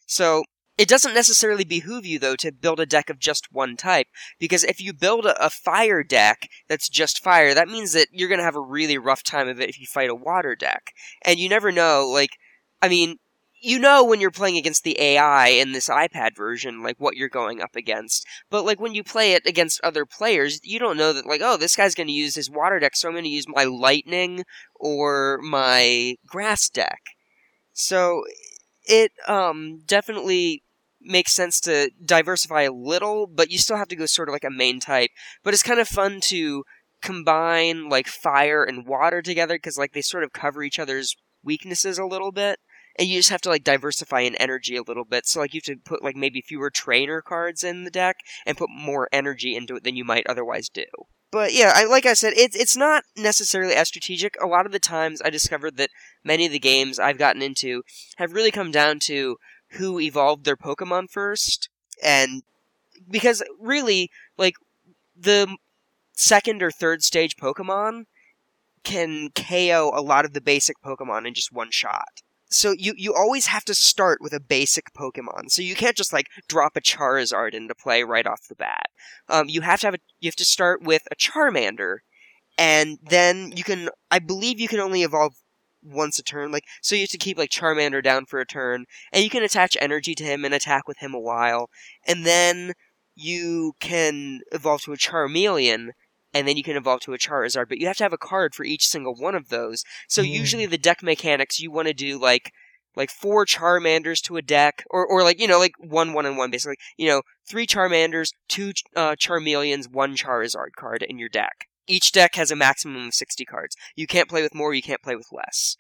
So it doesn't necessarily behoove you though to build a deck of just one type because if you build a, fire deck that's just fire, that means that you're gonna have a really rough time of it if you fight a water deck. And you never know, like I mean, you know when you're playing against the AI in this iPad version, like what you're going up against. But like when you play it against other players, you don't know that like, oh, this guy's going to use his water deck, so I'm going to use my lightning or my grass deck. So it um definitely makes sense to diversify a little, but you still have to go sort of like a main type. But it's kind of fun to combine like fire and water together because like they sort of cover each other's weaknesses a little bit and you just have to like diversify in energy a little bit. So like you have to put like maybe fewer trainer cards in the deck and put more energy into it than you might otherwise do. But yeah, I, like I said, it's it's not necessarily as strategic. A lot of the times, I discovered that many of the games I've gotten into have really come down to who evolved their Pokemon first, and because really, like the second or third stage Pokemon can KO a lot of the basic Pokemon in just one shot so you you always have to start with a basic Pokemon. So you can't just like drop a Charizard into play right off the bat. Um, you have to have a you have to start with a Charmander, and then you can I believe you can only evolve once a turn. Like so you have to keep like Charmander down for a turn, and you can attach energy to him and attack with him a while, and then you can evolve to a Charmeleon and then you can evolve to a Charizard, but you have to have a card for each single one of those. So mm. usually the deck mechanics you want to do like like four Charmanders to a deck, or or like you know like one one and one basically. You know three Charmanders, two uh, Charmeleons, one Charizard card in your deck. Each deck has a maximum of sixty cards. You can't play with more. You can't play with less.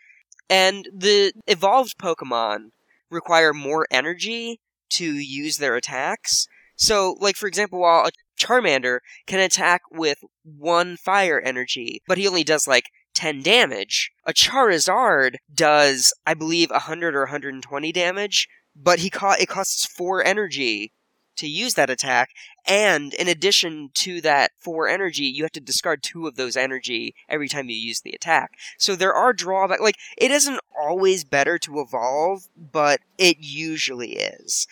And the evolved Pokemon require more energy to use their attacks. So, like for example, while a Charmander can attack with one fire energy, but he only does like 10 damage. A Charizard does, I believe, 100 or 120 damage, but he co- it costs 4 energy to use that attack, and in addition to that 4 energy, you have to discard 2 of those energy every time you use the attack. So there are drawbacks. Like, it isn't always better to evolve, but it usually is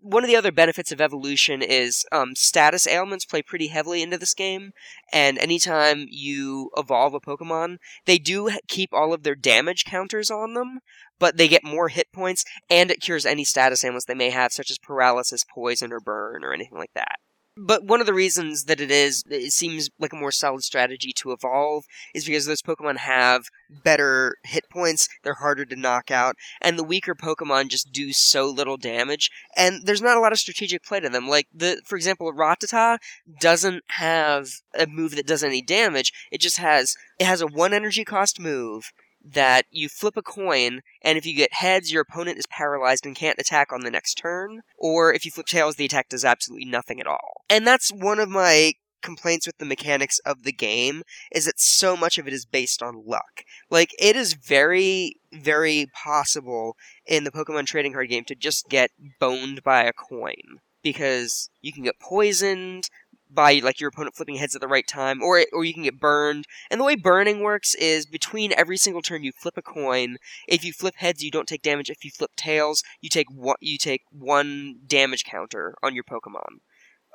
one of the other benefits of evolution is um, status ailments play pretty heavily into this game, and anytime you evolve a Pokemon, they do keep all of their damage counters on them, but they get more hit points, and it cures any status ailments they may have, such as paralysis, poison, or burn, or anything like that. But one of the reasons that it is, it seems like a more solid strategy to evolve is because those Pokemon have better hit points, they're harder to knock out, and the weaker Pokemon just do so little damage, and there's not a lot of strategic play to them. Like, the, for example, Rattata doesn't have a move that does any damage, it just has, it has a one energy cost move, that you flip a coin, and if you get heads, your opponent is paralyzed and can't attack on the next turn, or if you flip tails, the attack does absolutely nothing at all. And that's one of my complaints with the mechanics of the game is that so much of it is based on luck. Like it is very very possible in the Pokemon trading card game to just get boned by a coin because you can get poisoned, by like your opponent flipping heads at the right time, or or you can get burned. And the way burning works is between every single turn you flip a coin. If you flip heads, you don't take damage. If you flip tails, you take one you take one damage counter on your Pokemon.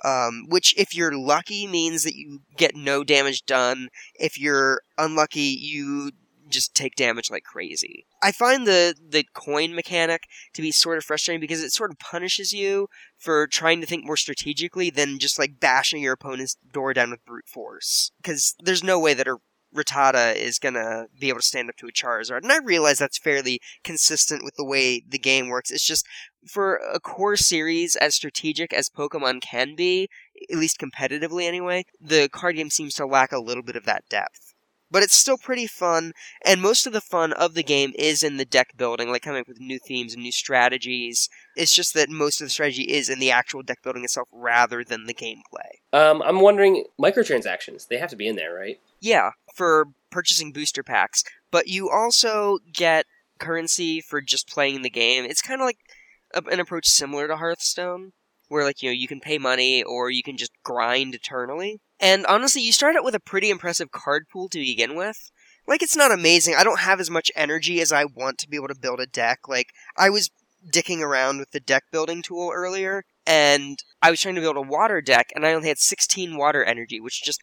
Um, which, if you're lucky, means that you get no damage done. If you're unlucky, you just take damage like crazy. I find the the coin mechanic to be sort of frustrating because it sort of punishes you for trying to think more strategically than just like bashing your opponent's door down with brute force. Because there's no way that a Rattata is gonna be able to stand up to a Charizard, and I realize that's fairly consistent with the way the game works. It's just for a core series as strategic as Pokemon can be, at least competitively anyway, the card game seems to lack a little bit of that depth but it's still pretty fun. And most of the fun of the game is in the deck building, like coming up with new themes and new strategies. It's just that most of the strategy is in the actual deck building itself rather than the gameplay. Um, I'm wondering, microtransactions, they have to be in there, right? Yeah, for purchasing booster packs, but you also get currency for just playing the game. It's kind of like a, an approach similar to Hearthstone, where like you know you can pay money or you can just grind eternally. And honestly, you start out with a pretty impressive card pool to begin with. Like, it's not amazing. I don't have as much energy as I want to be able to build a deck. Like, I was dicking around with the deck building tool earlier, and I was trying to build a water deck, and I only had 16 water energy, which just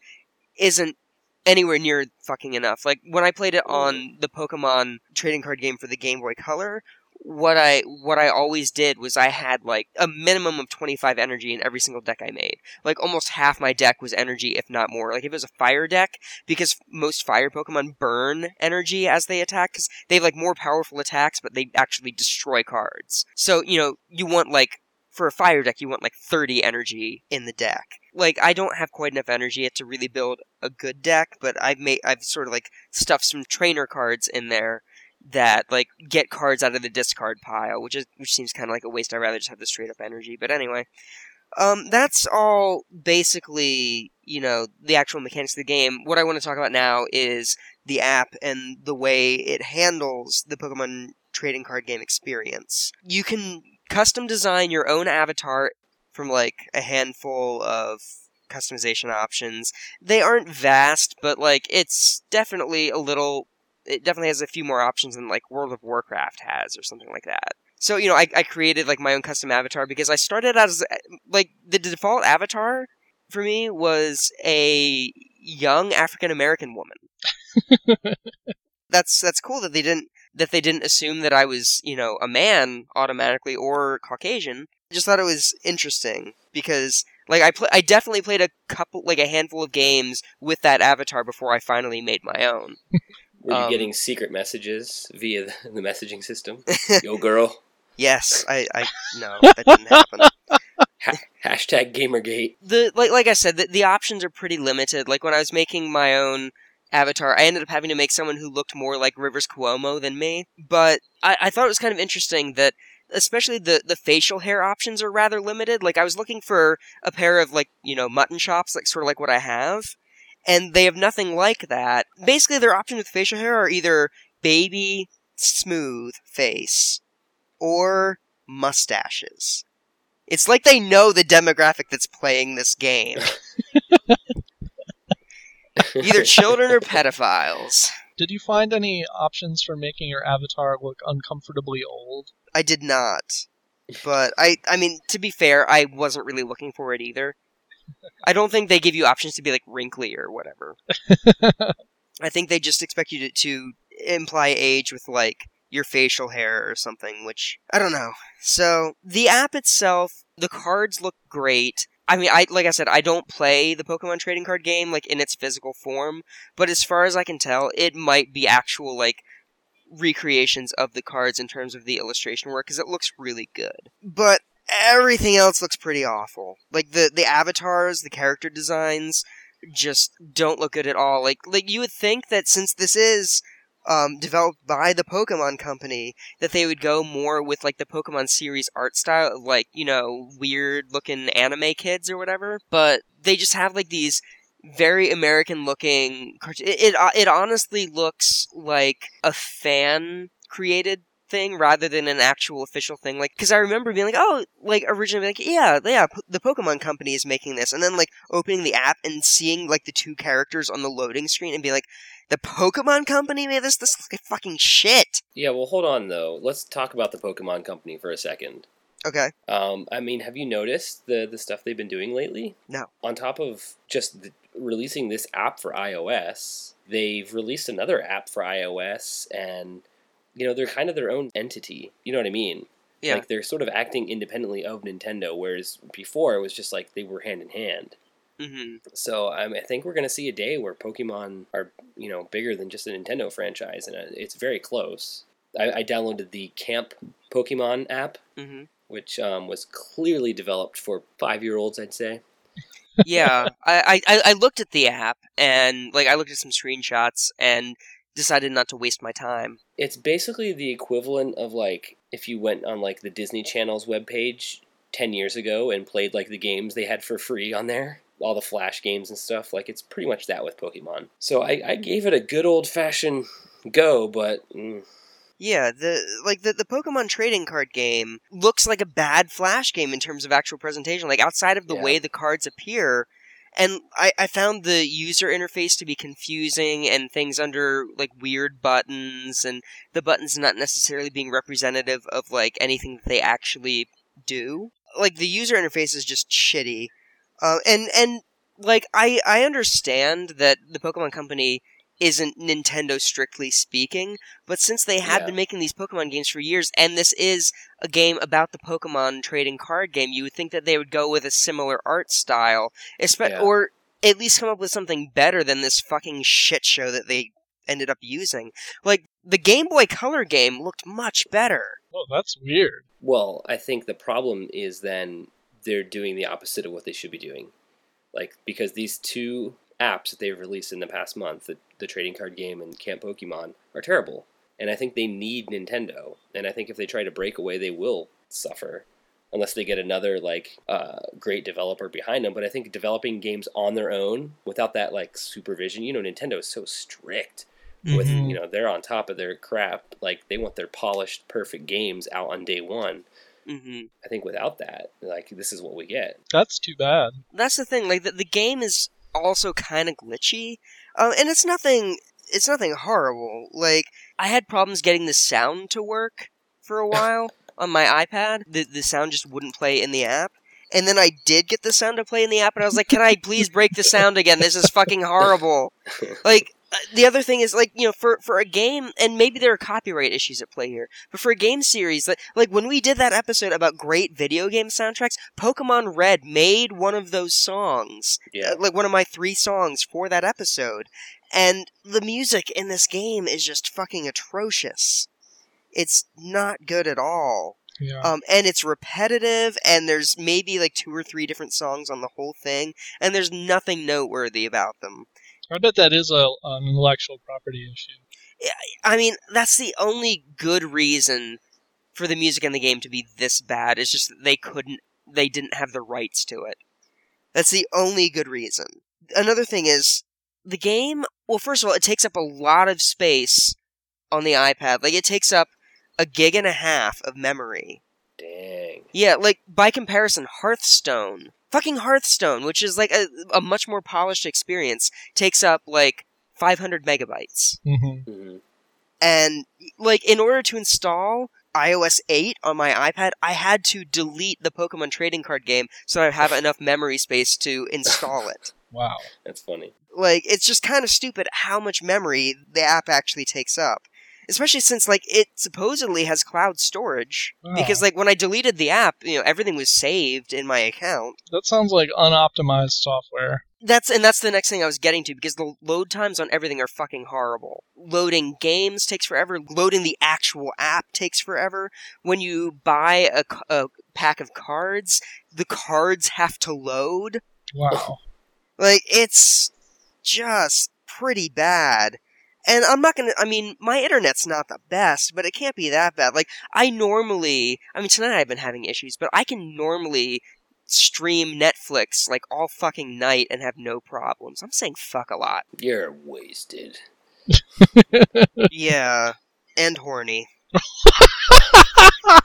isn't anywhere near fucking enough. Like, when I played it on the Pokemon trading card game for the Game Boy Color, what I what I always did was I had like a minimum of 25 energy in every single deck I made. Like almost half my deck was energy if not more. Like if it was a fire deck because most fire Pokemon burn energy as they attack cuz they have like more powerful attacks but they actually destroy cards. So, you know, you want like for a fire deck you want like 30 energy in the deck. Like I don't have quite enough energy yet to really build a good deck, but I've made I've sort of like stuffed some trainer cards in there that like get cards out of the discard pile, which is which seems kind of like a waste. I'd rather just have the straight up energy. But anyway, um, that's all basically you know the actual mechanics of the game. What I want to talk about now is the app and the way it handles the Pokemon trading card game experience. You can custom design your own avatar from like a handful of customization options. They aren't vast, but like it's definitely a little it definitely has a few more options than like World of Warcraft has or something like that. So you know, I, I created like my own custom avatar because I started out as eh, like the default avatar for me was a young African American woman. that's that's cool that they didn't that they didn't assume that I was you know a man automatically or Caucasian. I just thought it was interesting because like I pl- I definitely played a couple like a handful of games with that avatar before I finally made my own. Were you Um, getting secret messages via the, the messaging system? Yo, girl. Yes, I I no that didn't happen. Ha- hashtag Gamergate. the like like I said, the, the options are pretty limited. Like when I was making my own avatar, I ended up having to make someone who looked more like Rivers Cuomo than me. But I, I thought it was kind of interesting that especially the, the facial hair options are rather limited. Like I was looking for a pair of like, you know, mutton chops, like sort of like what I have. And they have nothing like that. Basically their options with facial hair are either baby, smooth face, or mustaches. It's like they know the demographic that's playing this game. Either children or pedophiles. Did you find any options for making your avatar look uncomfortably old? I did not. But I I mean, to be fair, I wasn't really looking for it either. I don't think they give you options to be like wrinkly or whatever. I think they just expect you to, to imply age with like your facial hair or something, which I don't know. So the app itself, the cards look great. I mean, I like I said, I don't play the Pokemon trading card game like in its physical form, but as far as I can tell, it might be actual like recreations of the cards in terms of the illustration work because it looks really good. But everything else looks pretty awful. Like the the avatars, the character designs just don't look good at all. Like like you would think that since this is um, developed by the Pokemon Company, that they would go more with like the Pokemon series art style, like you know weird looking anime kids or whatever. But they just have like these very American looking. It, it it honestly looks like a fan created thing rather than an actual official thing. Like, because I remember being like, oh, like originally, like, yeah, yeah, p- the Pokemon Company is making this, and then like opening the app and seeing like the two characters on the loading screen and be like, the Pokemon Company made this. This like fucking shit. Yeah, well, hold on though. Let's talk about the Pokemon Company for a second. Okay. Um, I mean, have you noticed the the stuff they've been doing lately? No. On top of just the, releasing this app for iOS, they've released another app for iOS, and you know they're kind of their own entity. You know what I mean? Yeah. Like they're sort of acting independently of Nintendo, whereas before it was just like they were hand in hand. hmm So I, I think we're going to see a day where Pokemon are, you know, bigger than just a Nintendo franchise, and uh, it's very close. I, I downloaded the Camp Pokemon app, hmm which um, was clearly developed for five-year-olds, I'd say. yeah, I, I I looked at the app and like I looked at some screenshots and decided not to waste my time. It's basically the equivalent of like if you went on like the Disney Channel's webpage ten years ago and played like the games they had for free on there. All the Flash games and stuff. Like it's pretty much that with Pokemon. So I, I gave it a good old fashioned go, but mm, Yeah, the like the, the Pokemon trading card game looks like a bad Flash game in terms of actual presentation. Like outside of the Yeah. way the cards appear, and I, I found the user interface to be confusing and things under like weird buttons and the buttons not necessarily being representative of like anything that they actually do. Like the user interface is just shitty, uh, and and like I I understand that the Pokemon Company isn't Nintendo strictly speaking, but since they have Yeah. been making these Pokemon games for years, and this is a game about the Pokemon trading card game, you would think that they would go with a similar art style, espe- Yeah. or at least come up with something better than this fucking shit show that they ended up using. Like the Game Boy Color game looked much better. Oh, that's weird. Well, I think the problem is then they're doing the opposite of what they should be doing. Like, because these two apps that they've released in the past month, the, the trading card game and Camp Pokemon, are terrible. And I think they need Nintendo. And I think if they try to break away, they will suffer. Unless they get another, like, uh, great developer behind them. But I think developing games on their own without that, like, supervision, you know, Nintendo is so strict with Mhm. you know they're on top of their crap like they want their polished perfect games out on day one hmm i think without that like this is what we get That's too bad. That's the thing. Like the, the game is also kind of glitchy, uh, and it's nothing. It's nothing horrible. Like I had problems getting the sound to work for a while on my iPad. The the sound just wouldn't play in the app. And then I did get the sound to play in the app, and I was like, "Can I please break the sound again? This is fucking horrible." Like the other thing is like you know for for a game, and maybe there are copyright issues at play here, but for a game series that like when we did that episode about great video game soundtracks, Pokemon Red made one of those songs yeah uh, like one of my three songs for that episode. And the music in this game is just fucking atrocious. It's not good at all. Yeah. Um, and it's repetitive, and there's maybe like two or three different songs on the whole thing, and there's nothing noteworthy about them. I bet that is a, an intellectual property issue. I mean, that's the only good reason for the music in the game to be this bad. It's just they couldn't, they didn't have the rights to it. That's the only good reason. Another thing is, the game, well, first of all, it takes up a lot of space on the iPad. Like, it takes up a gig and a half of memory. dang Yeah, like, by comparison, Hearthstone, fucking Hearthstone, which is like a, a much more polished experience, takes up like 500 megabytes. hmm hmm And like in order to install iOS 8 on my iPad, I had to delete the Pokemon trading card game so I have enough memory space to install it. Wow. that's funny Like it's just kind of stupid how much memory the app actually takes up. Especially since like it supposedly has cloud storage Wow. because like when I deleted the app, you know, everything was saved in my account. That sounds like unoptimized software. That's and that's the next thing I was getting to because the load times on everything are fucking horrible. Loading games takes forever. Loading the actual app takes forever. When you buy a pack of cards, the cards have to load. Wow. Like it's just pretty bad. And I'm not gonna. I mean, my internet's not the best, but it can't be that bad. Like I normally, I mean, tonight I've been having issues, but I can normally stream Netflix like all fucking night and have no problems. I'm saying fuck a lot. You're wasted. yeah, and horny.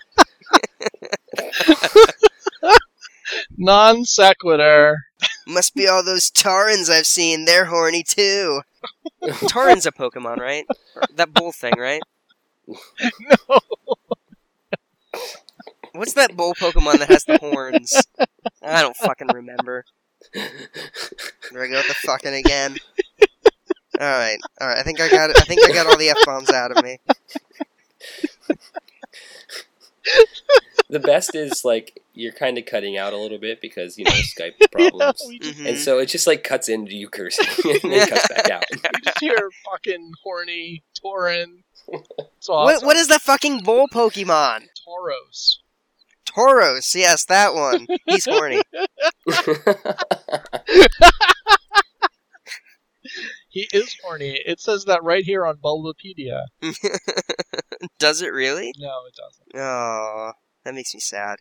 non sequitur. Must be all those Taurens I've seen. They're horny too. Tauren's a Pokemon, right? That bull thing, right? No. What's that bull Pokemon that has the horns? I don't fucking remember. There I go with the fucking again. All right, all right. I think I got. I think I got all the f bombs out of me. The best is like you're kind of cutting out a little bit because you know Skype problems, we just, Mhm. and so it just like cuts into you cursing and then cuts back out. we just hear fucking horny Tauren. It's What, what is the fucking bull Pokemon? Tauros? Tauros. Yes, that one. He's horny. He is horny. It says that right here on Bulbapedia. Does it really? No, it doesn't. Oh, that makes me sad.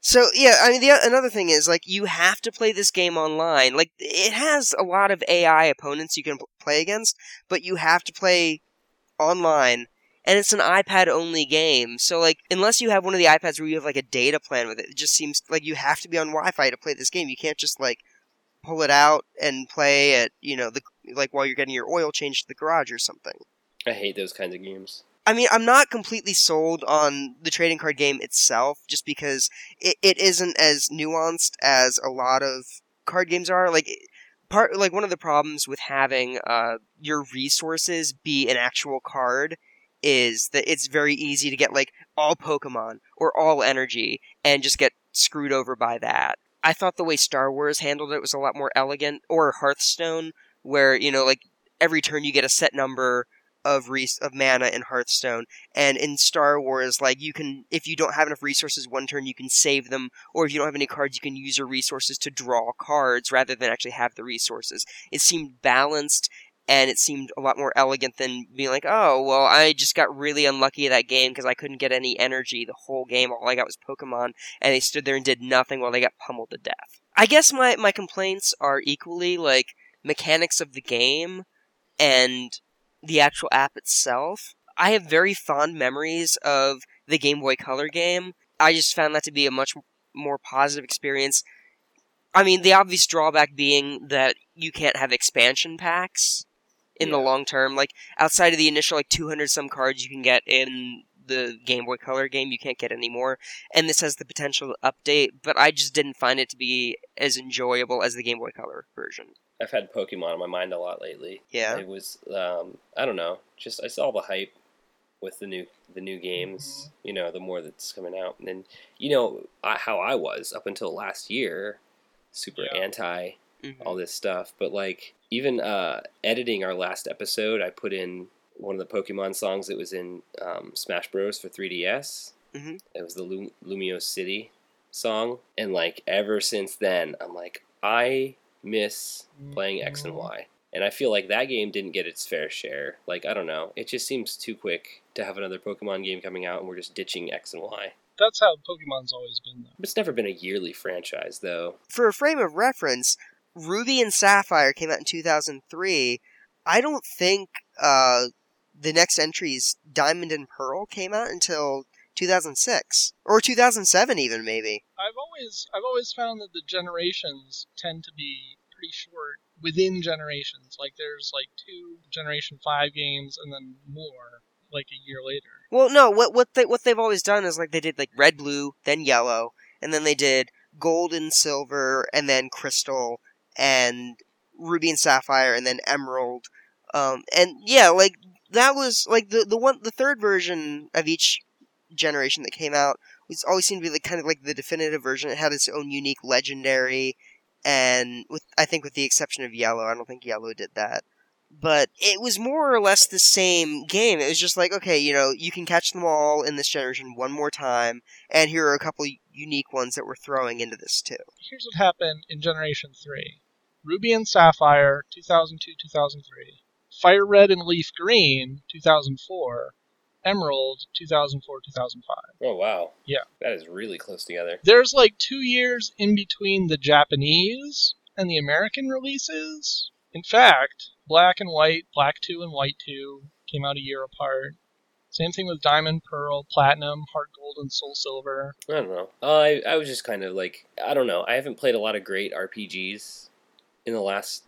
So yeah, I mean the another thing is like you have to play this game online. Like it has a lot of AI opponents you can pl- play against, but you have to play online and it's an iPad only game. So like unless you have one of the iPads where you have like a data plan with it, it just seems like you have to be on Wi-Fi to play this game. You can't just like pull it out and play at, you know, the like while you're getting your oil changed to the garage or something. I hate those kinds of games. I mean, I'm not completely sold on the trading card game itself, just because it, it isn't as nuanced as a lot of card games are. Like part, like one of the problems with having uh, your resources be an actual card is that it's very easy to get like all Pokemon or all energy and just get screwed over by that. I thought the way Star Wars handled it was a lot more elegant, or Hearthstone, where you know, like every turn you get a set number of res- of mana in Hearthstone, and in Star Wars, like you can, if you don't have enough resources one turn, you can save them, or if you don't have any cards, you can use your resources to draw cards rather than actually have the resources. It seemed balanced, and it seemed a lot more elegant than being like, oh, well, I just got really unlucky that game because I couldn't get any energy the whole game. All I got was Pokemon, and they stood there and did nothing while they got pummeled to death. I guess my my complaints are equally like mechanics of the game and the actual app itself. I have very fond memories of the Game Boy Color game. I just found that to be a much more positive experience. I mean, the obvious drawback being that you can't have expansion packs in the long term. Like outside of the initial like 200 some cards you can get in the Game Boy Color game, you can't get anymore. And this has the potential to update, but I just didn't find it to be as enjoyable as the Game Boy Color version. I've had Pokemon on my mind a lot lately. Yeah. It was um, I don't know, just I saw the hype with the new the new games. You know, the more that's coming out, and then you know I, how I was up until last year, super Yeah. anti Mhm. all this stuff. But like even uh, editing our last episode, I put in one of the Pokemon songs that was in um, Smash Bros for 3DS. Mhm. It was the Lum- Lumiose City song, and like ever since then, I'm like I miss playing X and Y. And I feel like that game didn't get its fair share. Like, I don't know. It just seems too quick to have another Pokemon game coming out and we're just ditching X and Y. That's how Pokemon's always been, though. It's never been a yearly franchise, though. For a frame of reference, Ruby and Sapphire came out in 2003. I don't think uh, the next entries, Diamond and Pearl, came out until 2006 or 2007, even maybe. I've always I've always found that the generations tend to be pretty short within generations. Like there's like two Generation Five games and then more like a year later. Well, no, what what they what they've always done is like they did like red, blue, then yellow, and then they did gold and silver, and then crystal, and ruby and sapphire, and then emerald. Um, and yeah, like that was like the the one the third version of each generation that came out was always seemed to be like kind of like the definitive version. It had its own unique legendary, and with I think with the exception of yellow, I don't think yellow did that but it was more or less the same game. It was just like, okay, you know, you can catch them all in this generation one more time, and here are a couple unique ones that we're throwing into this too. Here's what happened in Generation Three: Ruby and Sapphire, 2002 2003. Fire Red and Leaf Green, 2004. Emerald, 2004 2005. Oh, wow. Yeah. That is really close together. There's like two years in between the Japanese and the American releases. In fact, Black and White, Black 2 and White 2 came out a year apart. Same thing with Diamond, Pearl, Platinum, Heart Gold, and Soul Silver. I don't know. Uh, I I was just kind of like I don't know. I haven't played a lot of great RPGs in the last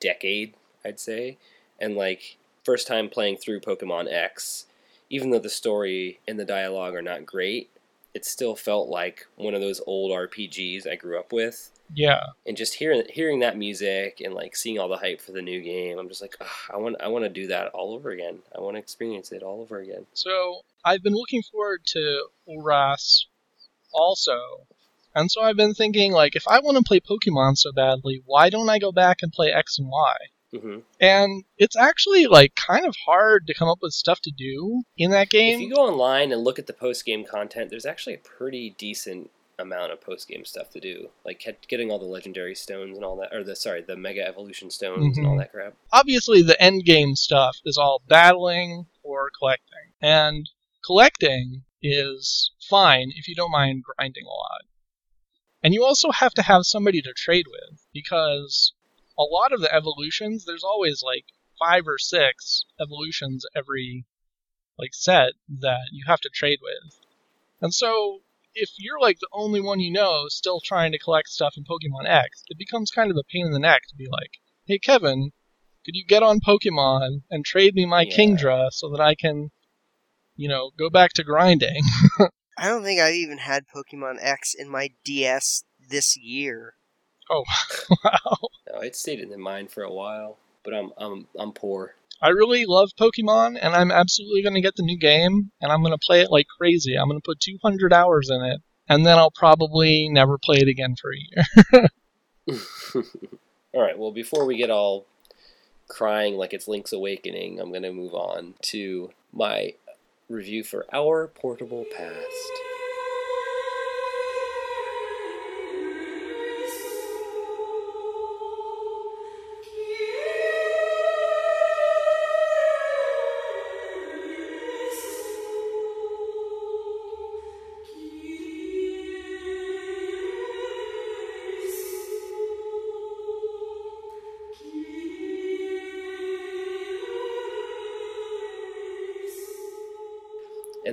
decade, I'd say, and like first time playing through Pokemon X, even though the story and the dialogue are not great, it still felt like one of those old RPGs I grew up with. Yeah, And just hearing hearing that music and like seeing all the hype for the new game, I'm just like, I want I want to do that all over again. I want to experience it all over again. So I've been looking forward to ORAS also. And so I've been thinking, like, if I want to play Pokemon so badly, why don't I go back and play X and Y? Hmm And it's actually, like, kind of hard to come up with stuff to do in that game. If you go online and look at the post game content, there's actually a pretty decent amount of post game stuff to do, like getting all the legendary stones and all that, or the sorry, the mega evolution stones and all Mhm. that crap. Obviously, the end game stuff is all battling or collecting. And collecting is fine if you don't mind grinding a lot. And you also have to have somebody to trade with because a lot of the evolutions, there's always like five or six evolutions every like set that you have to trade with. And so if you're like the only one you know still trying to collect stuff in Pokemon X, it becomes kind of a pain in the neck to be like, "Hey Kevin, could you get on Pokemon and trade me my Yeah. Kingdra so that I can, you know, go back to grinding?" I don't think I've even had Pokemon X in my DS this year. oh, wow. No, it stayed in the mind for a while, but I'm I'm I'm poor. I really love Pokemon, and I'm absolutely going to get the new game, and I'm going to play it like crazy. I'm going to put 200 hours in it, and then I'll probably never play it again for a year. all right. Well, before we get all crying like it's Link's Awakening, I'm gonna move on to my review for Our Portable Past.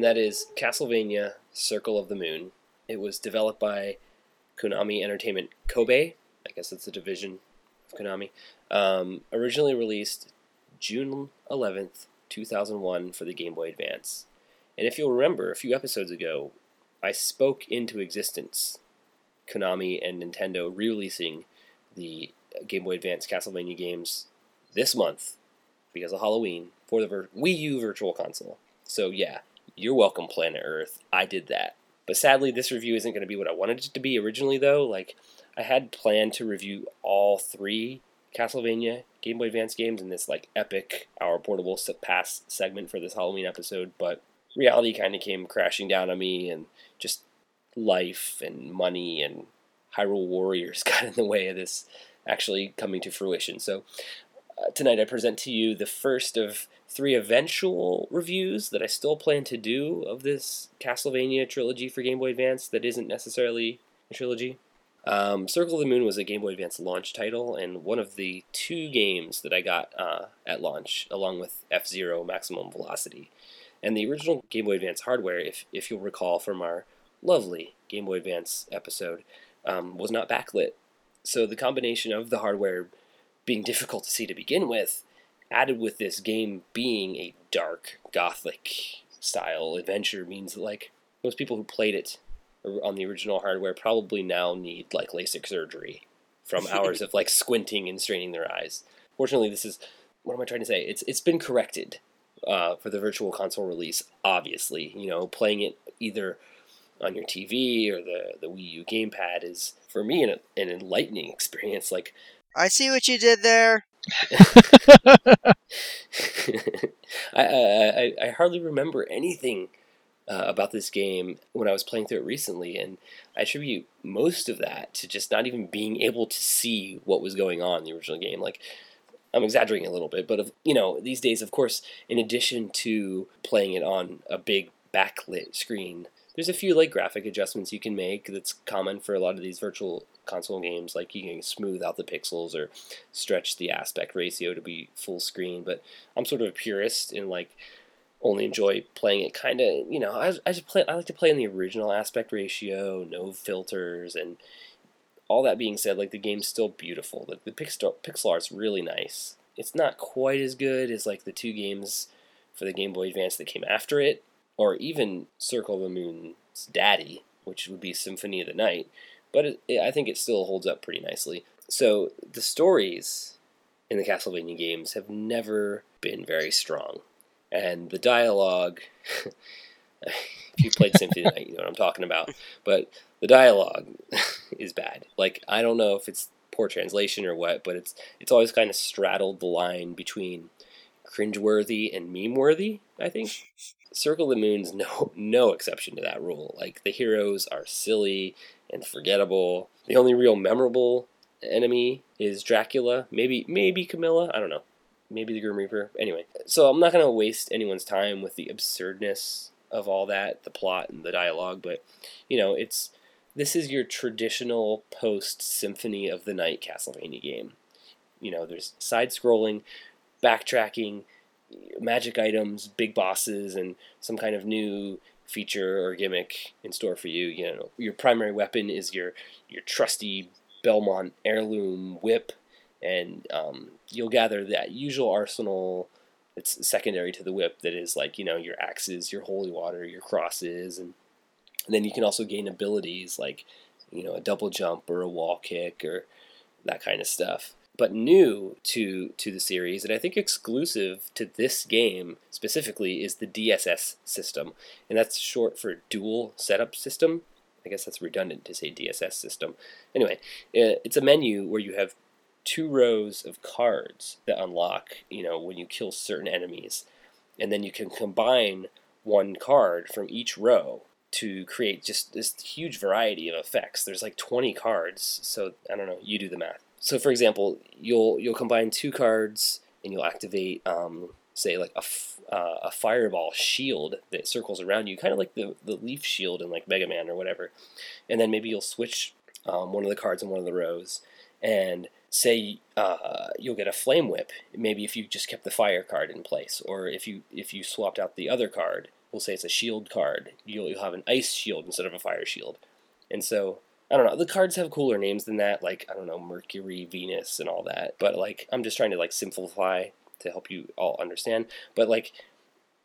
And that is Castlevania Circle of the Moon. It was developed by Konami Entertainment Kobe. I guess it's a division of Konami. Um, originally released June 11th, 2001 for the Game Boy Advance. And if you'll remember, a few episodes ago, I spoke into existence Konami and Nintendo re releasing the Game Boy Advance Castlevania games this month because of Halloween for the Wii U Virtual Console. So, yeah, you're welcome, Planet Earth. I did that. But sadly, this review isn't going to be what I wanted it to be originally, though. Like, I had planned to review all three Castlevania Game Boy Advance games in this, like, epic Our Portable Past segment for this Halloween episode, but reality kind of came crashing down on me, and just life and money and Hyrule Warriors got in the way of this actually coming to fruition. So, tonight I present to you the first of three eventual reviews that I still plan to do of this Castlevania trilogy for Game Boy Advance that isn't necessarily a trilogy. Um, Circle of the Moon was a Game Boy Advance launch title and one of the two games that I got uh, at launch, along with F Zero Maximum Velocity. And the original Game Boy Advance hardware, if, if you'll recall from our lovely Game Boy Advance episode, um, was not backlit. So the combination of the hardware being difficult to see to begin with, added with this game being a dark gothic style adventure means that like most people who played it on the original hardware probably now need like LASIK surgery from hours of like squinting and straining their eyes. Fortunately, this is what am I trying to say? It's it's been corrected uh, for the virtual console release. Obviously, you know, playing it either on your TV or the the Wii U gamepad is for me an, an enlightening experience. Like I see what you did there. I, I, I hardly remember anything uh, about this game when I was playing through it recently, and I attribute most of that to just not even being able to see what was going on in the original game. Like, I'm exaggerating a little bit, but you know, these days, of course, in addition to playing it on a big backlit screen, there's a few like graphic adjustments you can make that's common for a lot of these virtual console games like you can smooth out the pixels or stretch the aspect ratio to be full screen but i'm sort of a purist in like only enjoy playing it kind of, you know, I, I just play, I like to play in the original aspect ratio, no filters, and all that being said, like the game's still beautiful. Like the pixel, pixel art's really nice. It's not quite as good as like the two games for the Game Boy Advance that came after it, or even Circle of the Moon's daddy, which would be Symphony of the Night. But it, it, I think it still holds up pretty nicely. So the stories in the Castlevania games have never been very strong and the dialogue. if you played Symphony of the Night, you know what I'm talking about. But the dialogue is bad. Like I don't know if it's poor translation or what, but it's it's always kind of straddled the line between cringeworthy and meme worthy. I think Circle the Moon's no no exception to that rule. Like the heroes are silly and forgettable. The only real memorable enemy is Dracula. Maybe maybe Camilla. I don't know maybe the Grim Reaper. Anyway, so I'm not going to waste anyone's time with the absurdness of all that, the plot and the dialogue, but you know, it's this is your traditional post Symphony of the Night Castlevania game. You know, there's side scrolling, backtracking, magic items, big bosses, and some kind of new feature or gimmick in store for you. You know, your primary weapon is your your trusty Belmont heirloom whip and um, you'll gather that usual arsenal it's secondary to the whip that is like you know your axes your holy water your crosses and, and then you can also gain abilities like you know a double jump or a wall kick or that kind of stuff but new to to the series and i think exclusive to this game specifically is the dss system and that's short for dual setup system i guess that's redundant to say dss system anyway eh, it's a menu where you have two rows of cards that unlock, you know, when you kill certain enemies. And then you can combine one card from each row to create just this huge variety of effects. There's like 20 cards, so I don't know, you do the math. So for example, you'll you'll combine two cards and you'll activate um, say like a, f- uh, a fireball shield that circles around you, kind of like the, the leaf shield in like Mega Man or whatever. And then maybe you'll switch um, one of the cards in one of the rows and say uh, you'll get a flame whip maybe if you just kept the fire card in place or if you if you swapped out the other card we'll say it's a shield card you'll, you'll have an ice shield instead of a fire shield and so i don't know the cards have cooler names than that like i don't know mercury venus and all that but like i'm just trying to like simplify to help you all understand but like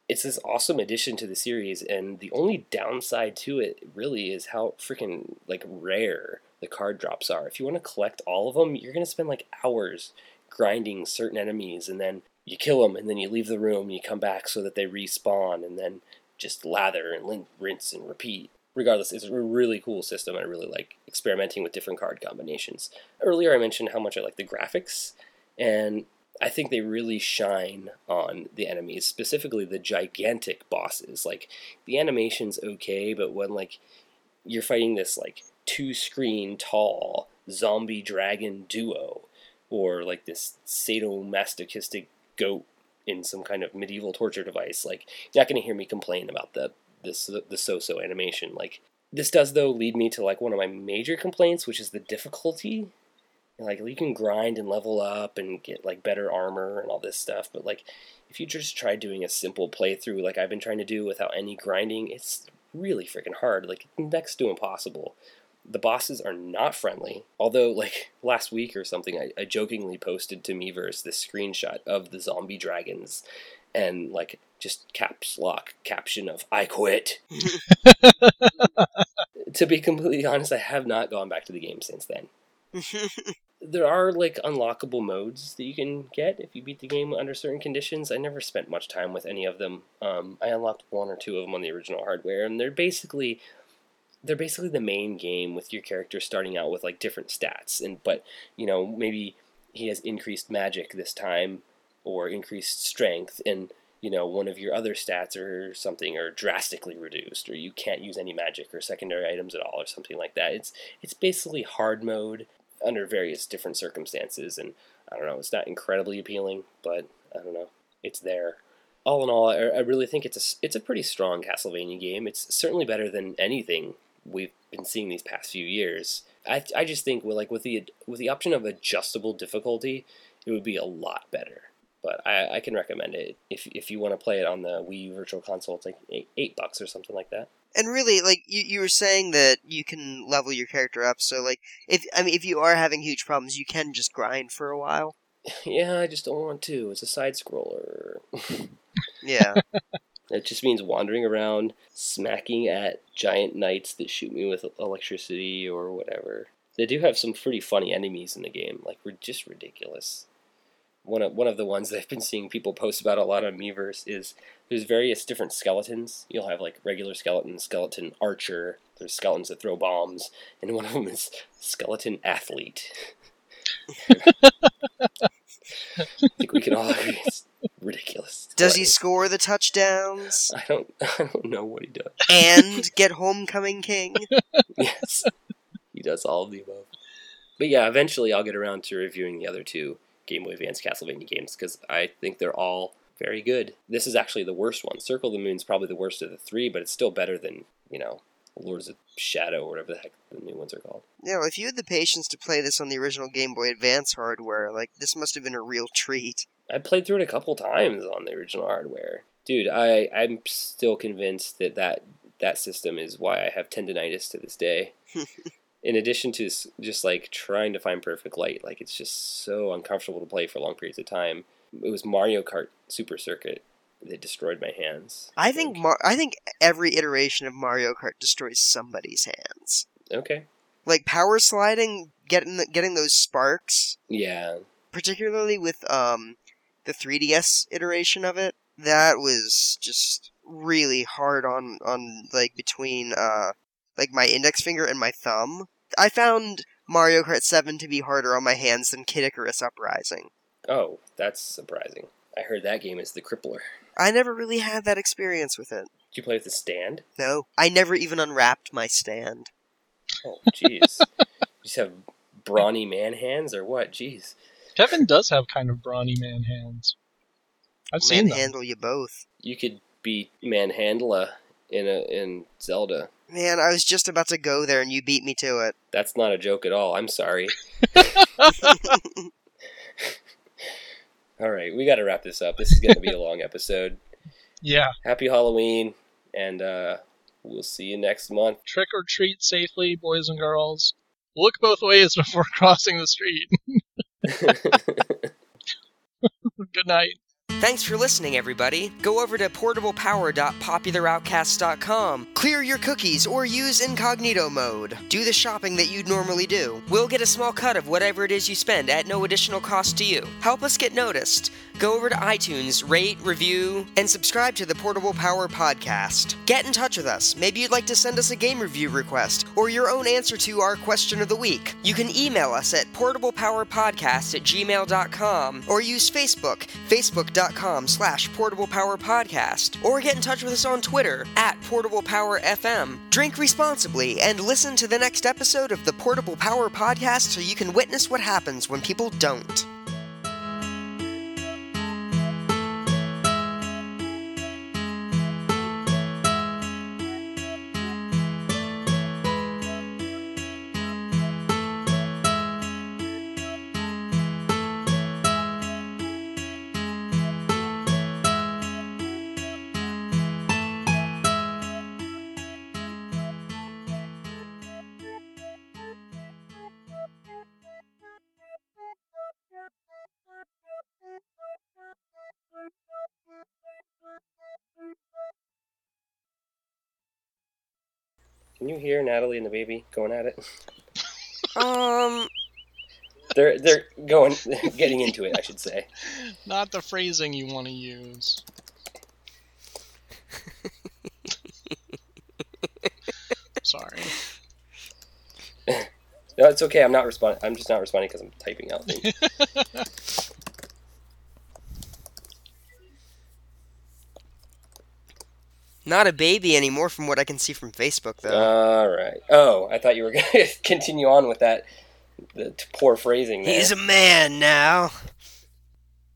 it's this awesome addition to the series and the only downside to it really is how freaking like rare the card drops are. If you want to collect all of them, you're to spend like hours grinding certain enemies and then you kill them and then you leave the room and you come back so that they respawn and then just lather and rinse and repeat. Regardless, it's a really cool system. I really like experimenting with different card combinations. Earlier, I mentioned how much I like the graphics, and I think they really shine on the enemies, specifically the gigantic bosses. Like the animation's okay, but when like you're fighting this like two screen tall zombie dragon duo or like this sadomasochistic goat in some kind of medieval torture device like you're not going to hear me complain about the this the so-so animation. Like this does though lead me to like one of my major complaints which is the difficulty. Like you can grind and level up and get like better armor and all this stuff but like if you just try doing a simple playthrough like i've been trying to do without any grinding it's really freaking hard. Like next to impossible. The bosses are not friendly. Although, like last week or something, I, I jokingly posted to Miiverse this screenshot of the zombie dragons and like just caps lock caption of "I quit." to be completely honest, I have not gone back to the game since then. there are like unlockable modes that you can get if you beat the game under certain conditions. I never spent much time with any of them. Um, I unlocked one or two of them on the original hardware, and they're basically they're basically the main game with your character starting out with like different stats and but you know maybe he has increased magic this time or increased strength and you know one of your other stats or something are drastically reduced or you can't use any magic or secondary items at all or something like that it's it's basically hard mode under various different circumstances and i don't know it's not incredibly appealing but i don't know it's there all in all, I, really think it's a it's a pretty strong Castlevania game. It's certainly better than anything we've been seeing these past few years. I, I just think with like with the with the option of adjustable difficulty, it would be a lot better. But I, I can recommend it if if you want to play it on the Wii U Virtual Console. It's like eight, eight bucks or something like that. And really, like you, you were saying that you can level your character up. So, like, if I mean, if you are having huge problems, you can just grind for a while. Yeah, I just don't want to. It's a side scroller. Yeah. It just means wandering around, smacking at giant knights that shoot me with electricity or whatever. They do have some pretty funny enemies in the game, like we're just ridiculous. One of one of the ones that I've been seeing people post about a lot on Miiverse is there's various different skeletons. You'll have like regular skeleton, skeleton archer. There's skeletons that throw bombs, and one of them is skeleton athlete. I think we can all agree it's ridiculous. Does he score the touchdowns I don't. I don't know what he does. and get homecoming king? yes, he does all of the above. But yeah, eventually I'll get around to reviewing the other two Game Boy Advance Castlevania games because I think they're all very good. This is actually the worst one. Circle of the Moon's probably the worst of the three, but it's still better than you know Lords of Shadow or whatever the heck the new ones are called. Yeah, well, if you had the patience to play this on the original Game Boy Advance hardware, like this must have been a real treat. I played through it a couple times on the original hardware. Dude, I I'm still convinced that that, that system is why I have tendonitis to this day. In addition to just like trying to find perfect light, like it's just so uncomfortable to play for long periods of time. It was Mario Kart Super Circuit that destroyed my hands. I think Mar- I think every iteration of Mario Kart destroys somebody's hands. Okay. Like power sliding, getting the, getting those sparks, Yeah. particularly with um the 3DS iteration of it. That was just really hard on on like between uh like my index finger and my thumb. I found Mario Kart 7 to be harder on my hands than Kid Icarus Uprising. Oh, that's surprising. I heard that game is the crippler. I never really had that experience with it. Did you play with the stand? No, I never even unwrapped my stand. Oh, jeez. you just have brawny man hands or what? Jeez. Kevin does have kind of brawny man hands. I've seen them. Manhandle you both. You could beat Manhandla in a in Zelda. Man, I was just about to go there and you beat me to it. That's not a joke at all. I'm sorry. All right, we got to wrap this up. This is going to be a long episode. Yeah. Happy Halloween, and uh, we'll see you next month. Trick or treat safely, boys and girls. Look both ways before crossing the street. Good night. Thanks for listening, everybody. Go over to portablepower.popularoutcast.com. Clear your cookies or use incognito mode. Do the shopping that you'd normally do. We'll get a small cut of whatever it is you spend at no additional cost to you. Help us get noticed. Go over to iTunes, rate, review, and subscribe to the Portable Power Podcast. Get in touch with us. Maybe you'd like to send us a game review request or your own answer to our question of the week. You can email us at portablepowerpodcast at gmail.com or use Facebook, facebook.com slash portablepowerpodcast, or get in touch with us on Twitter at portablepowerfm. Drink responsibly and listen to the next episode of the Portable Power Podcast so you can witness what happens when people don't. Can you hear Natalie and the baby going at it? Um, They're they're going getting into it, I should say. Not the phrasing you want to use. Sorry. No, it's okay. I'm not responding. I'm just not responding because I'm typing out things. not a baby anymore from what I can see from Facebook, though. All right. Oh, I thought you were going to continue on with that the poor phrasing. There. He's a man now.